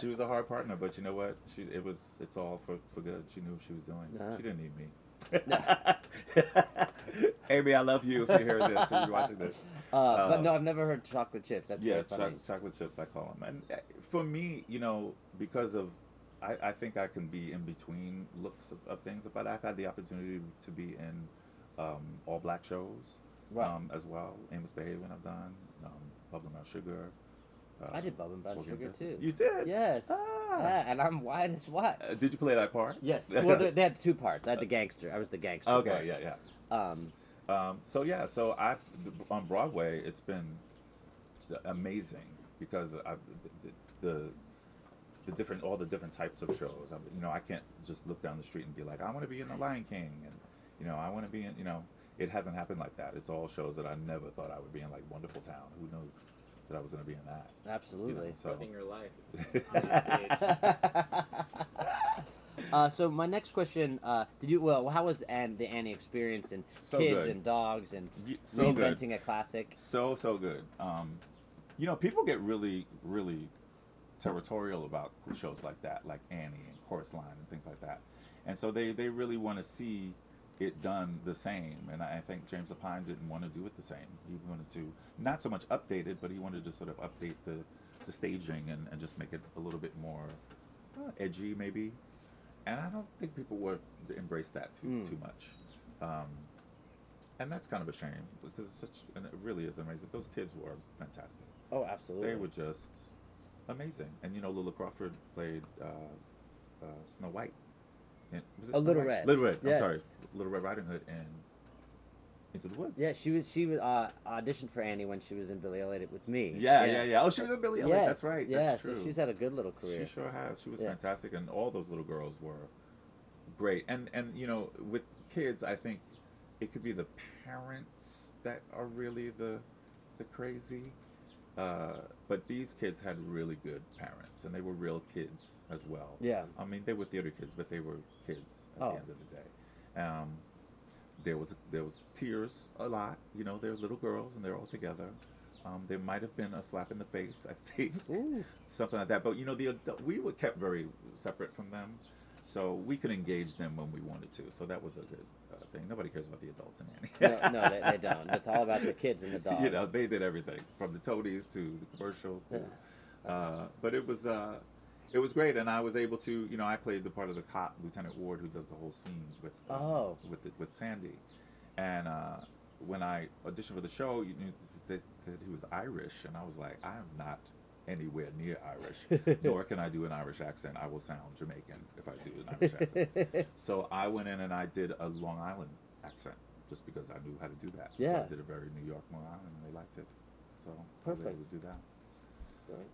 She was a hard partner, but you know what? She it was it's all for, for good. She knew what she was doing. Uh-huh. She didn't need me. Amy, I love you if you hear this, if you're watching this. Uh, but Uh, no, I've never heard chocolate chips. That's yeah, very funny. choc- chocolate chips, I call them. And uh, for me, you know, because of, I, I think I can be in between looks of, of things, but I've had the opportunity to be in um, all black shows Right. um, as well. Ain't Misbehavin' I've done, um, Bubbling Brown Sugar. Uh, I did Bubba and Sugar too. You did? Yes. Ah. Yeah, and I'm white as what? Uh, did you play that part? Yes. Well, they, they had two parts. I had the gangster. I was the gangster. okay, part. yeah, yeah. Um, Um, so yeah, so I on Broadway, it's been amazing because I, the, the the different all the different types of shows. I, you know, I can't just look down the street and be like, I want to be in The Lion King, and you know, I want to be in. You know, it hasn't happened like that. It's all shows that I never thought I would be in, like Wonderful Town. Who knew that I was going to be in that? You know, absolutely. so living your life on that stage. Uh, so my next question: uh, Did you well? How was and the Annie experience and So kids good. and dogs and so good. reinventing a classic? so so good. Um, you know, people get really really territorial about shows like that, like Annie and Chorus Line and things like that, and so they they really want to see it done the same. And I I think James Lapine didn't want to do it the same. He wanted to not so much update it, but he wanted to sort of update the the staging and, and just make it a little bit more uh, edgy, maybe. And I don't think people would embrace that too Mm. too much. Um, and that's kind of a shame because it's such and it really is amazing. Those kids were fantastic. Oh, absolutely. They were just amazing. And you know, Lila Crawford played uh, uh, Snow White. In, was it Snow Little White? Red. Little Red. I'm sorry, Little Red Riding Hood and Into the Woods. Yeah, she was. She was uh, auditioned for Annie when she was in Billy Elliot with me. Yeah, yeah, yeah. Oh, she was in Billy Elliot. Yes, That's right. Yeah, That's so she's had a good little career. She sure has. She was Yeah. fantastic, and all those little girls were great. And and you know, with kids, I think it could be the parents that are really the the crazy. Uh, but these kids had really good parents, and they were real kids as well. Yeah. I mean, they were theater kids, but they were kids at Oh. the end of the day. Um, there was there was tears a lot. You know, they're little girls and they're all together. Um, there might have been a slap in the face, I think, Ooh. something like that. But you know, the adult, we were kept very separate from them, so we could engage them when we wanted to. So that was a good uh, thing. Nobody cares about the adults in Annie. no, no, they, they don't. It's all about the kids and the dogs. you know, they did everything from the toadies to the commercial to. Uh, but it was uh, it was great, and I was able to, you know, I played the part of the cop, Lieutenant Ward, who does the whole scene with um, Oh. with the, with Sandy, and uh, when I auditioned for the show, you know, they said he was Irish, and I was like, I am not anywhere near Irish, nor can I do an Irish accent. I will sound Jamaican if I do an Irish accent. So I went in and I did a Long Island accent just because I knew how to do that. So Yeah. I did a very New York Long Island, and they liked it. So I was able to do that.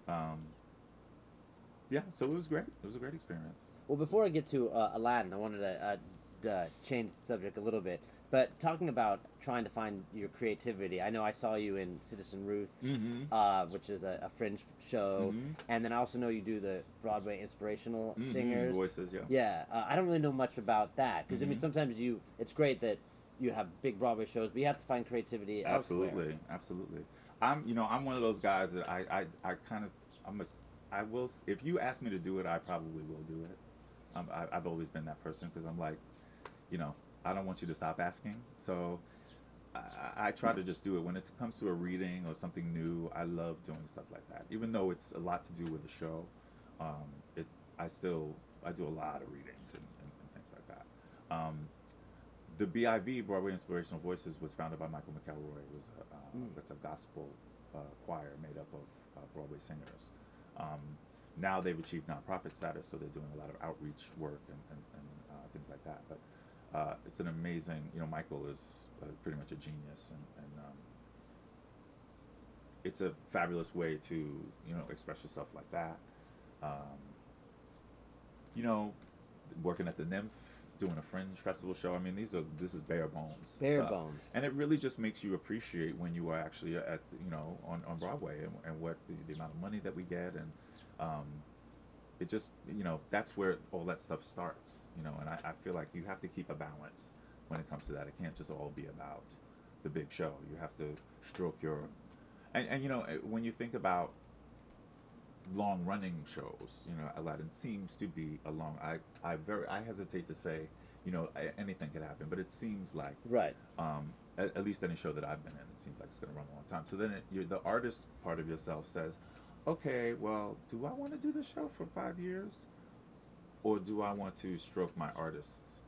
Right. Um, yeah, so it was great. It was a great experience. Well, before I get to uh, Aladdin, I wanted to uh, uh, change the subject a little bit, but talking about trying to find your creativity. I know I saw you in Citizen Ruth, Mm-hmm. uh, which is a, a fringe show, Mhm. and then I also know you do the Broadway inspirational singers. Mm-hmm. Voices, yeah. Yeah, uh, I don't really know much about that because I mean Mhm. sometimes you it's great that you have big Broadway shows, but you have to find creativity elsewhere. Absolutely, absolutely. I'm, you know, I'm one of those guys that I, I, I kind of, I'm a, I will. If you ask me to do it, I probably will do it. Um, I, I've always been that person because I'm like, you know, I don't want you to stop asking. So, I, I I try to just do it when it comes to a reading or something new. I love doing stuff like that, even though it's a lot to do with the show. Um, it, I still, I do a lot of readings and, and, and things like that. Um, the BIV Broadway Inspirational Voices was founded by Michael McElroy. It was a, uh, Mm. it's a gospel uh, choir made up of uh, Broadway singers. Um, now they've achieved nonprofit status, so they're doing a lot of outreach work and, and, and uh, things like that. But uh, it's an amazing, you know, Michael is uh, pretty much a genius, and, and um, it's a fabulous way to, you know, express yourself like that. Um, you know, working at the NYMF, doing a fringe festival show. I mean, these are this is bare bones. Bare stuff. bones. And it really just makes you appreciate when you are actually at you know on, on Broadway and, and what the, the amount of money that we get and um, it just you know that's where all that stuff starts you know and I, I feel like you have to keep a balance when it comes to that. It can't just all be about the big show. You have to stroke your and, and you know when you think about long running shows you know aladdin seems to be a long i i very i hesitate to say you know anything could happen but it seems like Right. um, at, at least any show that I've been in, it seems like it's going to run a long time. So then it, you the artist part of yourself says, okay, well, do I want to do the show for five years, or do I want to stroke my artist's,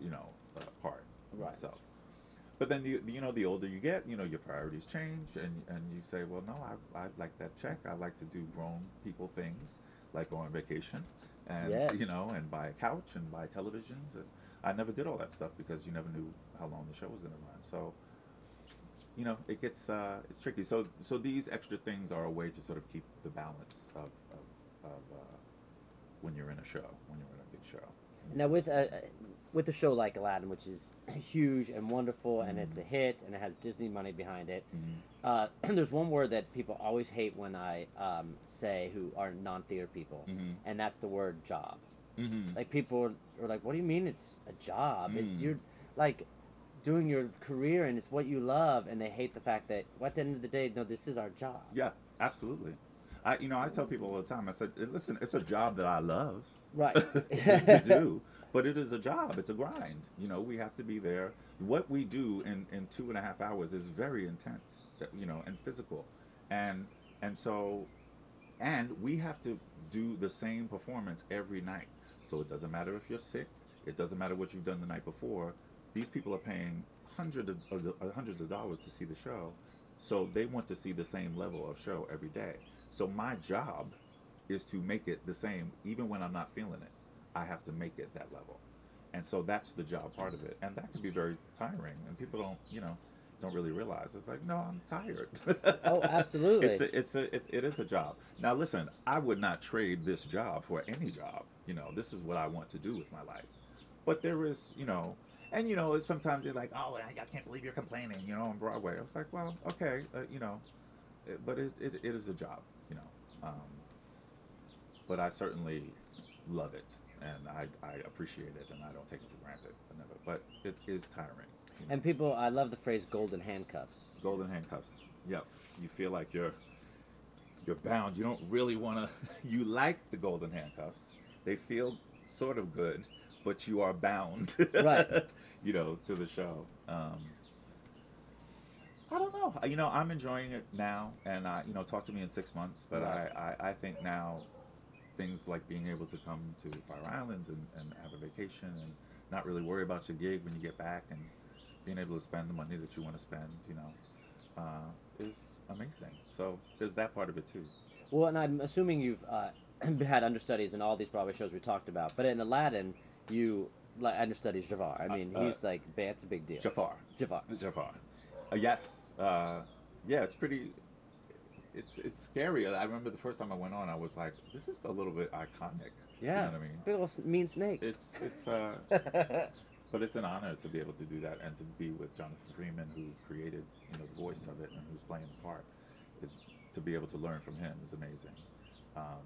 you know, uh, part Right. myself? But then the, you know the older you get, you know your priorities change, and and you say, well, no, I I like that check. I like to do grown people things, like go on vacation, and Yes. you know, and buy a couch and buy televisions. And I never did all that stuff because you never knew how long the show was going to run. So, you know, it gets uh, it's tricky. So so these extra things are a way to sort of keep the balance of of, of uh, when you're in a show, when you're in a big show. Now with a with a show like Aladdin, which is huge and wonderful, and it's a Mm-hmm. hit, and it has Disney money behind it. Uh, there's one word that people always hate when I um, say who are non-theater people, Mhm. and that's the word job. Mm-hmm. Like people are, are like, "What do you mean it's a job? It's Mm. you're like doing your career, and it's what you love." And they hate the fact that, well, at the end of the day, no, this is our job. Yeah, absolutely. I you know I tell people all the time. I said, listen, it's a job that I love. Right. to do, but it is a job. It's a grind. You know, we have to be there. What we do in, in two and a half hours is very intense. You know, and physical, and and so, and we have to do the same performance every night. So it doesn't matter if you're sick. It doesn't matter what you've done the night before. These people are paying hundreds of, uh, hundreds of dollars to see the show, so they want to see the same level of show every day. So my job is to make it the same even when I'm not feeling it. I have to make it that level. And so that's the job part of it. And that can be very tiring and people don't, you know, don't really realize. It's like, no, I'm tired. Oh, absolutely. it's a, it's a it, it is a job. Now listen, I would not trade this job for any job. You know, this is what I want to do with my life. But there is, you know, and you know, sometimes they're like, "Oh, I, I can't believe you're complaining," you know, on Broadway. I was like, "Well, okay, uh, you know, but it, it, it is a job, you know." Um, but I certainly love it, and I, I appreciate it, and I don't take it for granted. I never, but it is tiring. you know. And people, I love the phrase "golden handcuffs." golden handcuffs. Yep, you feel like you're you're bound. You don't really want to. You like the golden handcuffs. They feel sort of good, but you are bound. Right. you know, to the show. Um, I don't know. You know, I'm enjoying it now, and I, you know, talk to me in six months. But Right. I, I, I think now, things like being able to come to Fire Islands and, and have a vacation and not really worry about your gig when you get back and being able to spend the money that you want to spend, you know, uh, is amazing. So there's that part of it too. Well, and I'm assuming you've uh, had understudies in all these Broadway shows we talked about, but in Aladdin, you understudies Jafar. I mean, uh, he's like, that's a big deal. Jafar. Jafar. Jafar. Uh, yes. Uh, yeah, it's pretty. It's it's scary. I remember the first time I went on, I was like, "This is a little bit iconic." Yeah. You know what I mean? Big old mean snake. It's it's uh but it's an honor to be able to do that and to be with Jonathan Freeman, who created you know the voice of it and who's playing the part. Is to be able to learn from him is amazing. Um,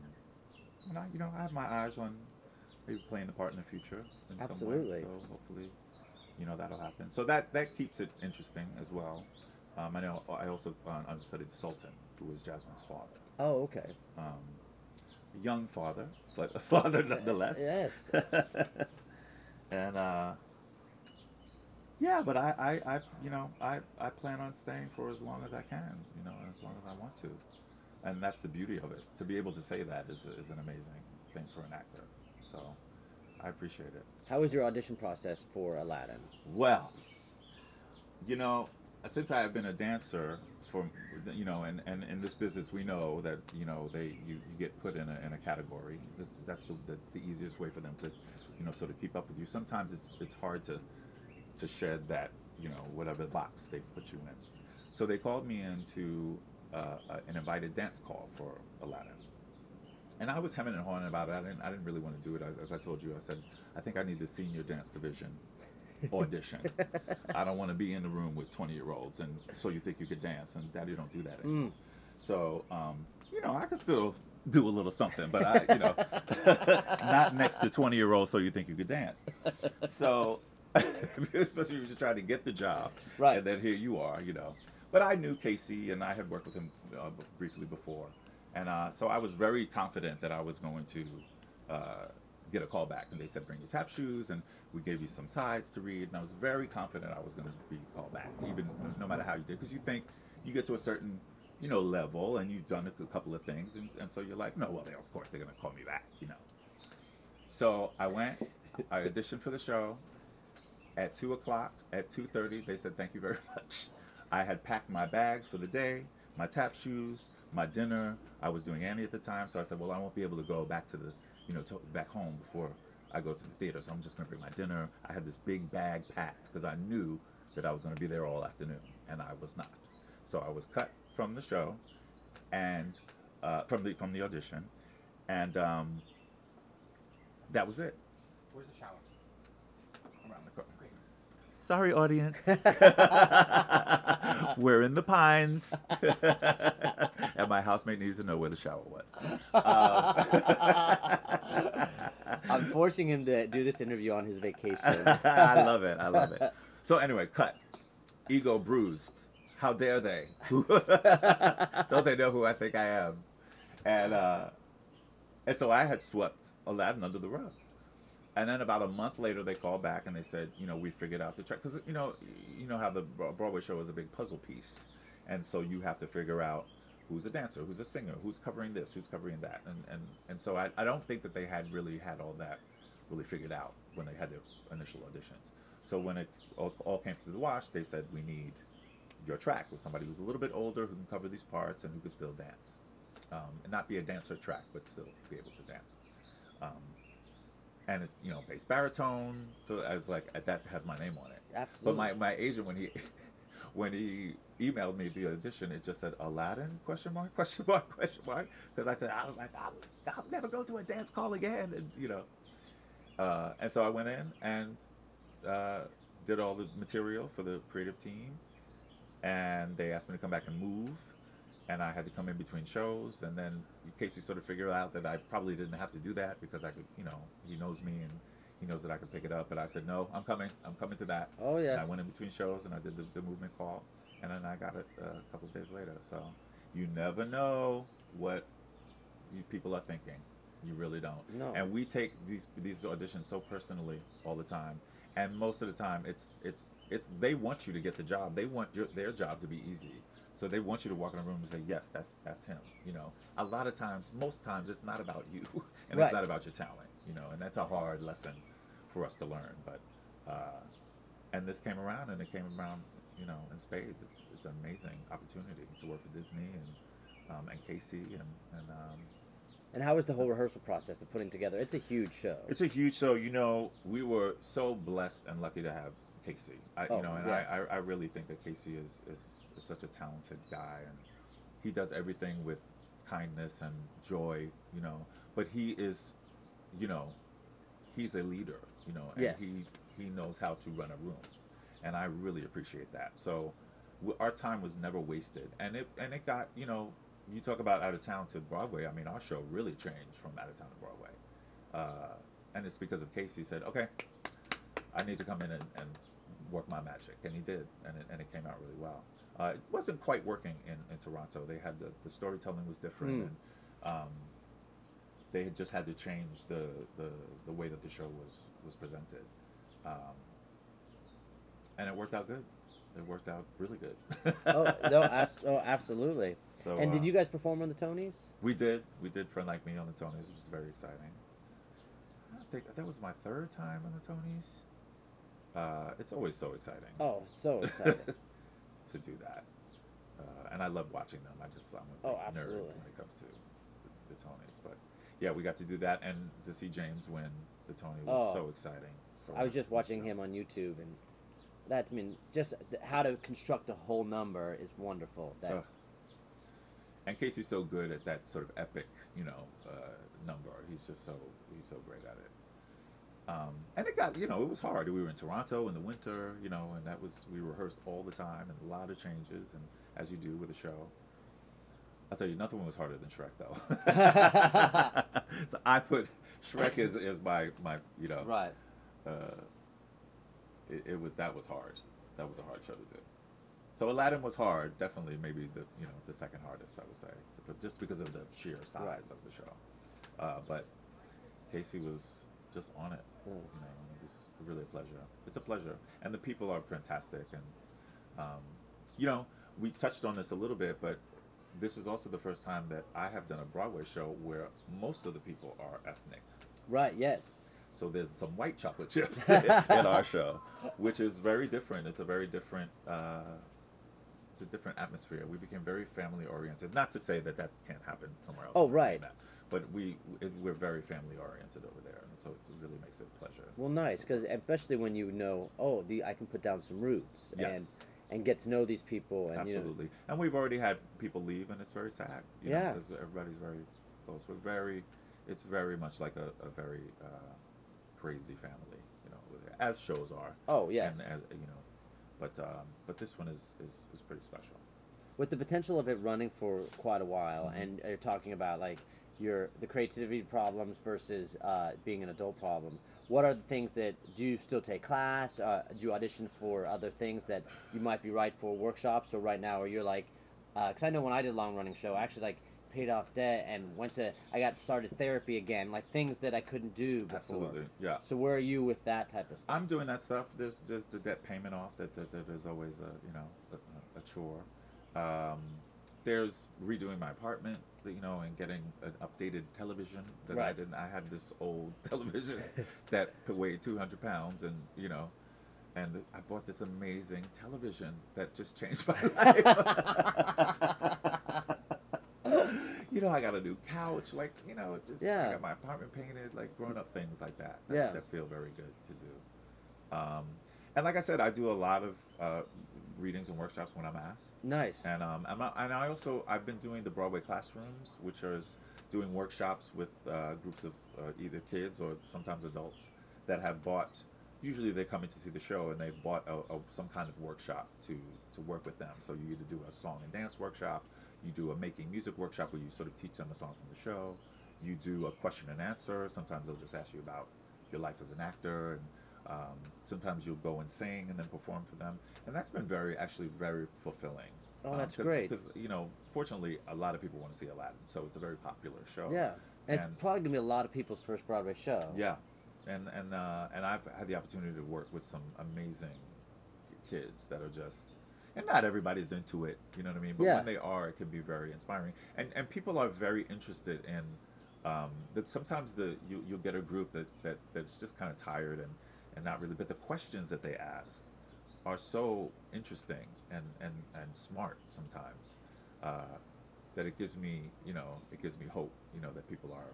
and I, you know, I have my eyes on maybe playing the part in the future in some way. So hopefully, you know, that'll happen. So that that keeps it interesting as well. Um, I know I also uh, understudied the Sultan, who was Jasmine's father. Oh, okay. Um, young father, but a father nonetheless. Yes. and uh, yeah, but I, I, I, you know, I, I plan on staying for as long as I can, you know, as long as I want to, and that's the beauty of it. To be able to say that is, is an amazing thing for an actor. So, I appreciate it. How was your audition process for Aladdin? Well, you know, since I have been a dancer for, you know, and, and in this business we know that you know they you, you get put in a, in a category. That's, that's the, the, the easiest way for them to, you know, sort of keep up with you. Sometimes it's it's hard to to shed that you know whatever box they put you in. So they called me into uh, an invited dance call for Aladdin. And I was hemming and hawing about it. I didn't, I didn't really want to do it. As, as I told you, I said, I think I need the senior dance division audition. I don't want to be in the room with 20 year olds and so you think you could dance. And daddy don't do that anymore. So, um, you know, I can still do a little something, but I, you know, not next to 20 year olds so you think you could dance. So, especially if you're trying to get the job. Right. And then here you are, you know. But I knew Casey and I had worked with him uh, briefly before. And uh, so I was very confident that I was going to uh, get a call back. And they said, bring your tap shoes, and we gave you some sides to read. And I was very confident I was going to be called back, even no- matter how you did. Because you think you get to a certain, you know, level and you've done a, couple of things. And, and so you're like, no, well, they, of course they're going to call me back, you know. So I went, I auditioned for the show. At two o'clock, at two thirty, they said thank you very much. I had packed my bags for the day, my tap shoes, my dinner. I was doing Annie at the time, so I said, well, I won't be able to go back to the, you know, to, back home before I go to the theater. So I'm just gonna bring my dinner. I had this big bag packed because I knew that I was gonna be there all afternoon, and I was not. So I was cut from the show, and uh, from the from the audition, and um, that was it. Where's the shower? around the corner. Sorry, audience. We're in the pines. and my housemate needs to know where the shower was. I'm forcing him to do this interview on his vacation. I love it. I love it. So, anyway, cut. Ego bruised. How dare they? Don't they know who I think I am? And, uh, and so I had swept Aladdin under the rug. And then about a month later, they called back and they said, you know, we figured out the track because you know, you know how the Broadway show is a big puzzle piece, and so you have to figure out who's a dancer, who's a singer, who's covering this, who's covering that, and and and so I, I don't think that they had really had all that really figured out when they had their initial auditions. So when it all, all came to the wash, they said we need your track with somebody who's a little bit older who can cover these parts and who can still dance, um, and not be a dancer track, but still be able to dance. Um, and it, you know, bass baritone, so as like that has my name on it. Absolutely. But my, my agent when he when he emailed me the audition, it just said Aladdin question mark question mark question mark. Because I said I was like I'll, I'll never go to a dance call again, and you know, uh, and so I went in and uh, did all the material for the creative team, and they asked me to come back and move. And I had to come in between shows, and then Casey sort of figured out that I probably didn't have to do that because I could, you know, he knows me and he knows that I can pick it up. But I said, no, I'm coming. I'm coming to that. Oh, yeah. And I went in between shows and I did the, the movement call, and then I got it uh, a couple of days later. So you never know what you people are thinking. You really don't. No. And we take these these auditions so personally all the time. And most of the time, it's it's it's they want you to get the job. They want your, their job to be easy. So they want you to walk in a room and say, "Yes, that's that's him." You know, a lot of times, most times, it's not about you, and Right. it's not about your talent. You know, and that's a hard lesson for us to learn. But uh, and this came around, and it came around, you know, in spades. It's it's an amazing opportunity to work for Disney and um, and Casey and and um, and how was the whole rehearsal process of putting together? It's a huge show. it's a huge show. You know, we were so blessed and lucky to have Casey. I, Oh, you know, and yes. I, I, I really think that Casey is, is, is such a talented guy, and he does everything with kindness and joy. You know, but he is, you know, he's a leader. You know, and Yes. he he knows how to run a room, and I really appreciate that. So w- our time was never wasted, and it and it got you know you talk about out of town to Broadway. I mean, our show really changed from out of town to Broadway, uh, and it's because of Casey said, okay, I need to come in and, and work my magic, and he did, and it, and it came out really well. Uh, it wasn't quite working in, in Toronto. They had the, the storytelling was different, Mm. and um, they had just had to change the, the, the way that the show was was presented, um, and it worked out good. It worked out really good. oh no, abs- oh, absolutely. So, and did uh, you guys perform on the Tonys? We did. We did Friend Like Me on the Tonys, which was very exciting. I think that was my third time on the Tonys. Uh, it's always so exciting Oh, so exciting to do that, uh, and I love watching them. I just I'm a Oh, nerd when it comes to the, the Tonys. But yeah, we got to do that, and to see James win the Tony was Oh. so exciting. So I was just watching him on YouTube, and that's I mean, just th- how to construct a whole number is wonderful. That Ugh. And Casey's so good at that sort of epic, you know, uh, number. He's just so he's so great at it. Um, and it got, you know, it was hard. We were in Toronto in the winter, you know, and that was we rehearsed all the time and a lot of changes, and as you do with a show. I'll tell you, nothing was harder than Shrek, though. so I put Shrek as, as my my you know right. uh, it, it was that was hard. That was a hard show to do. So Aladdin was hard, definitely maybe the you know the second hardest I would say, but just because of the sheer size Right. of the show. Uh, but Casey was just on it. Mm. You know, it was really a pleasure. It's a pleasure, and the people are fantastic. And um, you know, we touched on this a little bit, but this is also the first time that I have done a Broadway show where most of the people are ethnic. Right. Yes. So there's some white chocolate chips in our show, which is very different. It's a very different. Uh, it's a different atmosphere. We became very family oriented. Not to say that that can't happen somewhere else. Oh, I'm not saying right. That. But we it, we're very family oriented over there, and so it really makes it a pleasure. Well, nice because especially when you know, oh, the I can put down some roots Yes. and and get to know these people and you know, Absolutely. And we've already had people leave, and it's very sad. You Yeah. Know, 'cause everybody's very close. We're very. It's very much like a, a very uh, crazy family, you know, as shows are. Oh, yes. And as you know, but um, but this one is, is is pretty special. with the potential of it running for quite a while, Mhm. and you're talking about like your the creativity problems versus uh, being an adult problem. What are the things that do you still take class? Uh, do you audition for other things that you might be right for workshops or right now, or you're like, because I know when I did a long running show, I actually like paid off debt and went to I got started therapy again, like things that I couldn't do before. Absolutely, yeah. So where are you with that type of stuff? I'm doing that stuff. There's there's the debt payment off. That, that, that there's always a you know a, a chore. Um, there's redoing my apartment, you know, and getting an updated television that I didn't. I had this old television that weighed 200 pounds, and you know, and I bought this amazing television that just changed my life. you know, I got a new couch, like you know, just Yeah. I got my apartment painted, like grown up things like that. that Yeah. that feel very good to do. Um, and like I said, I do a lot of uh, readings and workshops when I'm asked. nice. And um, I'm, and I also I've been doing the Broadway classrooms, which is doing workshops with uh, groups of uh, either kids or sometimes adults that have bought. Usually they're coming to see the show and they've bought a, a, some kind of workshop to to work with them. So you either do a song and dance workshop, you do a making music workshop where you sort of teach them a song from the show, you do a question and answer. Sometimes they'll just ask you about your life as an actor and um, sometimes you'll go and sing and then perform for them, and that's been very, actually, very fulfilling. Oh, Um, that's cause, great. Because you know, fortunately, a lot of people want to see Aladdin, so it's a very popular show. yeah, and it's probably gonna be a lot of people's first Broadway show. Yeah, and and uh, and I've had the opportunity to work with some amazing kids that are just. And not everybody's into it, you know what I mean. But Yeah. when they are, it can be very inspiring. And and people are very interested in. Um, that sometimes the you you'll get a group that that that's just kind of tired and and not really. But the questions that they ask are so interesting and and and smart sometimes uh, that it gives me you know it gives me hope you know that people are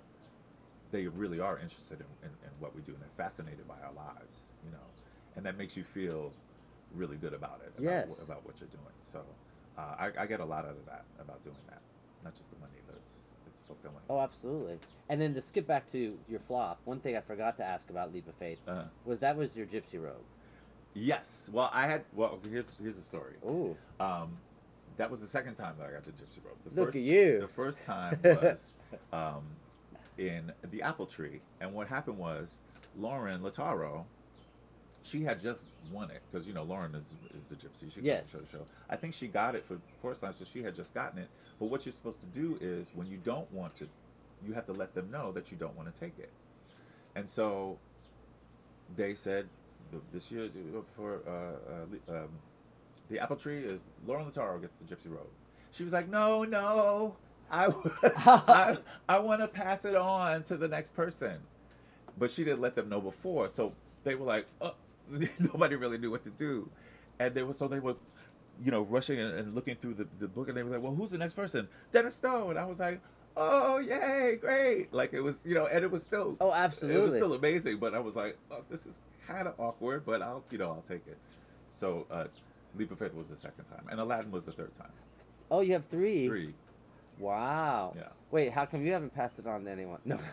they really are interested in, in, in what we do and they're fascinated by our lives you know and that makes you feel really good about it about, Yes. about what you're doing so uh, I, I get a lot out of that about doing that not just the money but it's it's it's fulfilling. Oh, absolutely. And then to skip back to your flop, one thing I forgot to ask about Leap of Faith Uh, was that was your gypsy robe. yes. Well, I had. Well, here's here's the story. Ooh. Um, that was the second time that I got to Gypsy Robe. The Look first, at you. The first time was um, in the Apple Tree, and what happened was Lorin Latarro. She had just won it because you know Lorin is is a gypsy. She Yes. the show. I think she got it for the first time, so she had just gotten it. But what you're supposed to do is when you don't want to, you have to let them know that you don't want to take it. And so they said this year for uh, uh, um, the apple tree is Lorin Latarro gets the gypsy robe. She was like, no, no, I, I, I want to pass it on to the next person. But she didn't let them know before, so they were like, oh, nobody really knew what to do, and they were so they were, you know, rushing and, and looking through the, the book, and they were like, well, who's the next person? Dennis Stowe, and I was like. Oh yay, great! Like it was, you know, and it was still Oh, absolutely, it was still amazing, but I was like, oh, this is kind of awkward, but I'll, you know, I'll take it. So, uh, Leap of Faith was the second time, and Aladdin was the third time. Oh, you have three. Three. Wow. Yeah. Wait, how come you haven't passed it on to anyone? No.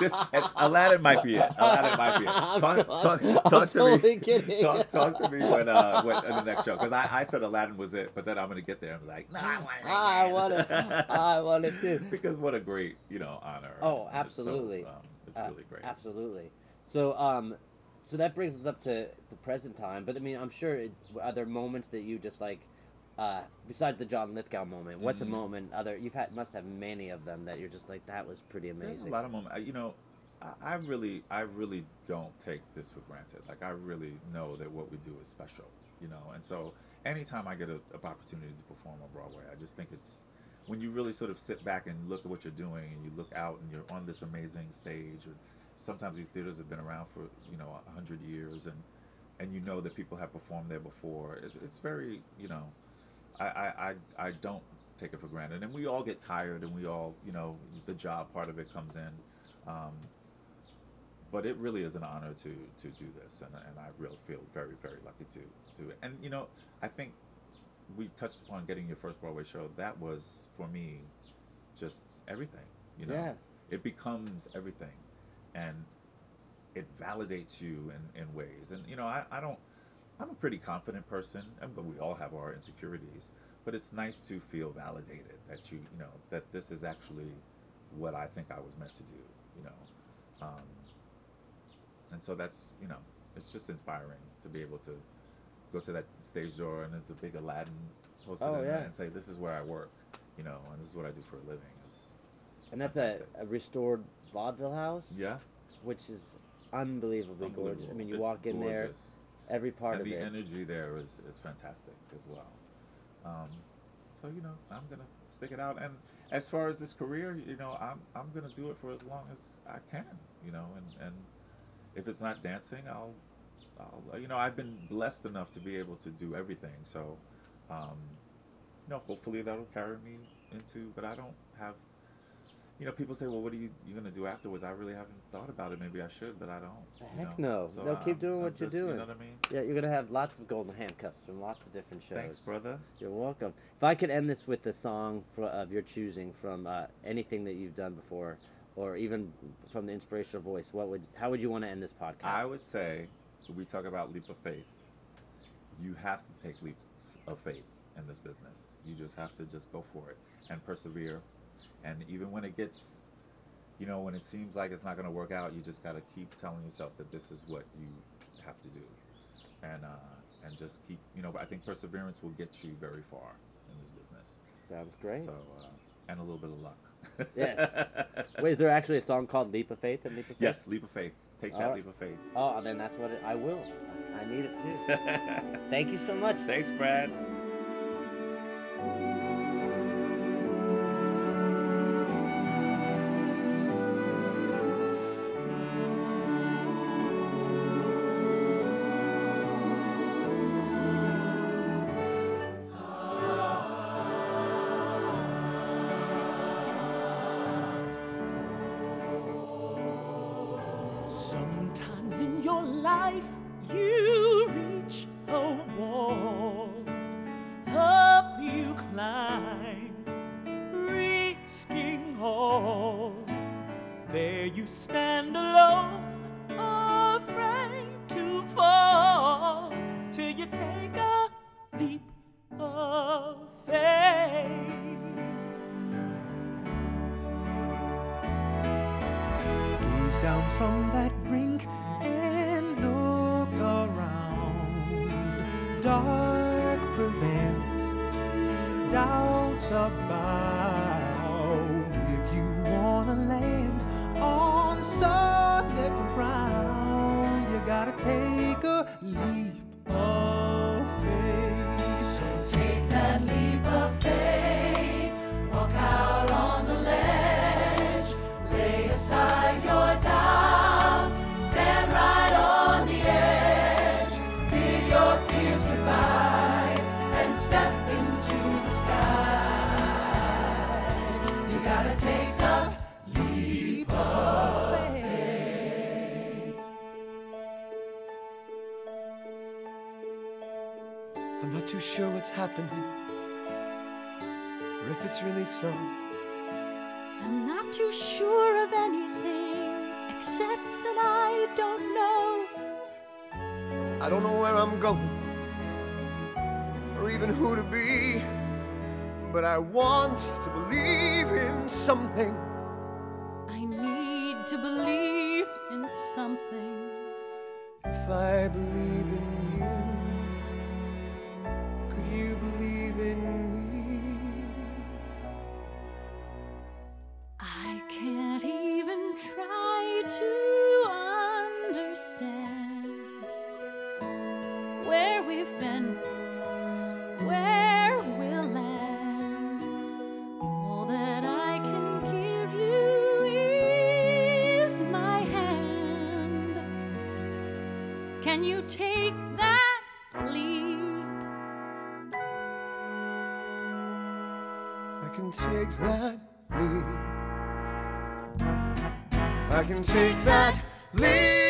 this, Aladdin might be it. Aladdin might be it. Talk, to- talk, talk to totally me. kidding. Talk, talk to me when, uh, when in the next show, because I, I said Aladdin was it, but then I'm gonna get there and be like, no, I want it. I want it. I want it too. because what a great, you know, honor. Oh, And it's so, absolutely. um, it's Uh, really great. Absolutely. So, um, so that brings us up to the present time. But I mean, I'm sure it, are there moments that you just like, uh, besides the John Lithgow moment? What's Mhm. a moment? Other you've had must have many of them that you're just like that was pretty amazing. There's a lot of moments. You know, I, I really, I really don't take this for granted. Like I really know that what we do is special. You know, and so anytime I get a, an opportunity to perform on Broadway, I just think it's when you really sort of sit back and look at what you're doing, and you look out and you're on this amazing stage. And sometimes these theaters have been around for you know a hundred years, and and you know that people have performed there before. It's, it's very, you know, I, I, I, I don't take it for granted. And we all get tired and we all, you know, the job part of it comes in. Um, but it really is an honor to, to do this. And, and I really feel very, very lucky to do it. And, you know, I think we touched upon getting your first Broadway show. That was, for me, just everything, you know? Yeah. It becomes everything. And it validates you in, in ways. And, you know, I, I don't, I'm a pretty confident person, but we all have our insecurities. But it's nice to feel validated that you, you know, that this is actually what I think I was meant to do, you know. Um, and so that's, you know, it's just inspiring to be able to go to that stage door and it's a big Aladdin posted Oh, yeah. and say, this is where I work, you know, and this is what I do for a living. It's, and that's a, a restored vaudeville house. yeah, Which is unbelievably gorgeous. I mean, you It's walk in there, gorgeous. Every part and of the it. energy there is, is fantastic as well. Um, so you know, I'm gonna stick it out. And as far as this career, you know, I'm I'm gonna do it for as long as I can. You know, and and if it's not dancing, I'll I'll you know I've been blessed enough to be able to do everything. So, um, you know, hopefully that'll carry me into. But I don't have. You know, people say, "Well, what are you you gonna do afterwards?" I really haven't thought about it. Maybe I should, but I don't. Heck know. no. So No, keep I'm- doing I'm what you're doing. You know what I mean? Yeah, you're gonna have lots of golden handcuffs from lots of different shows. Thanks, brother. You're welcome. If I could end this with a song for, of your choosing from uh, anything that you've done before, or even from the inspirational voice, what would how would you want to end this podcast? I would say, we talk about leap of faith, you have to take leaps of faith in this business. You just have to just go for it and persevere. And even when it gets, you know, when it seems like it's not going to work out, you just got to keep telling yourself that this is what you have to do. And, uh, and just keep, you know, I think perseverance will get you very far in this business. Sounds great. So, uh, and a little bit of luck. Yes. Wait, is there actually a song called "Leap of Faith" and "Leap of Faith"? yes, leap of faith. Take that All right. leap of faith. Oh, and then that's what it, I will. I need it too. Thank you so much. Thanks, Brad. so. I'm not too sure of anything except that I don't know. I don't know where I'm going or even who to be, but I want to believe in something. Can you take that leap? I can take that leap. I can take that leap.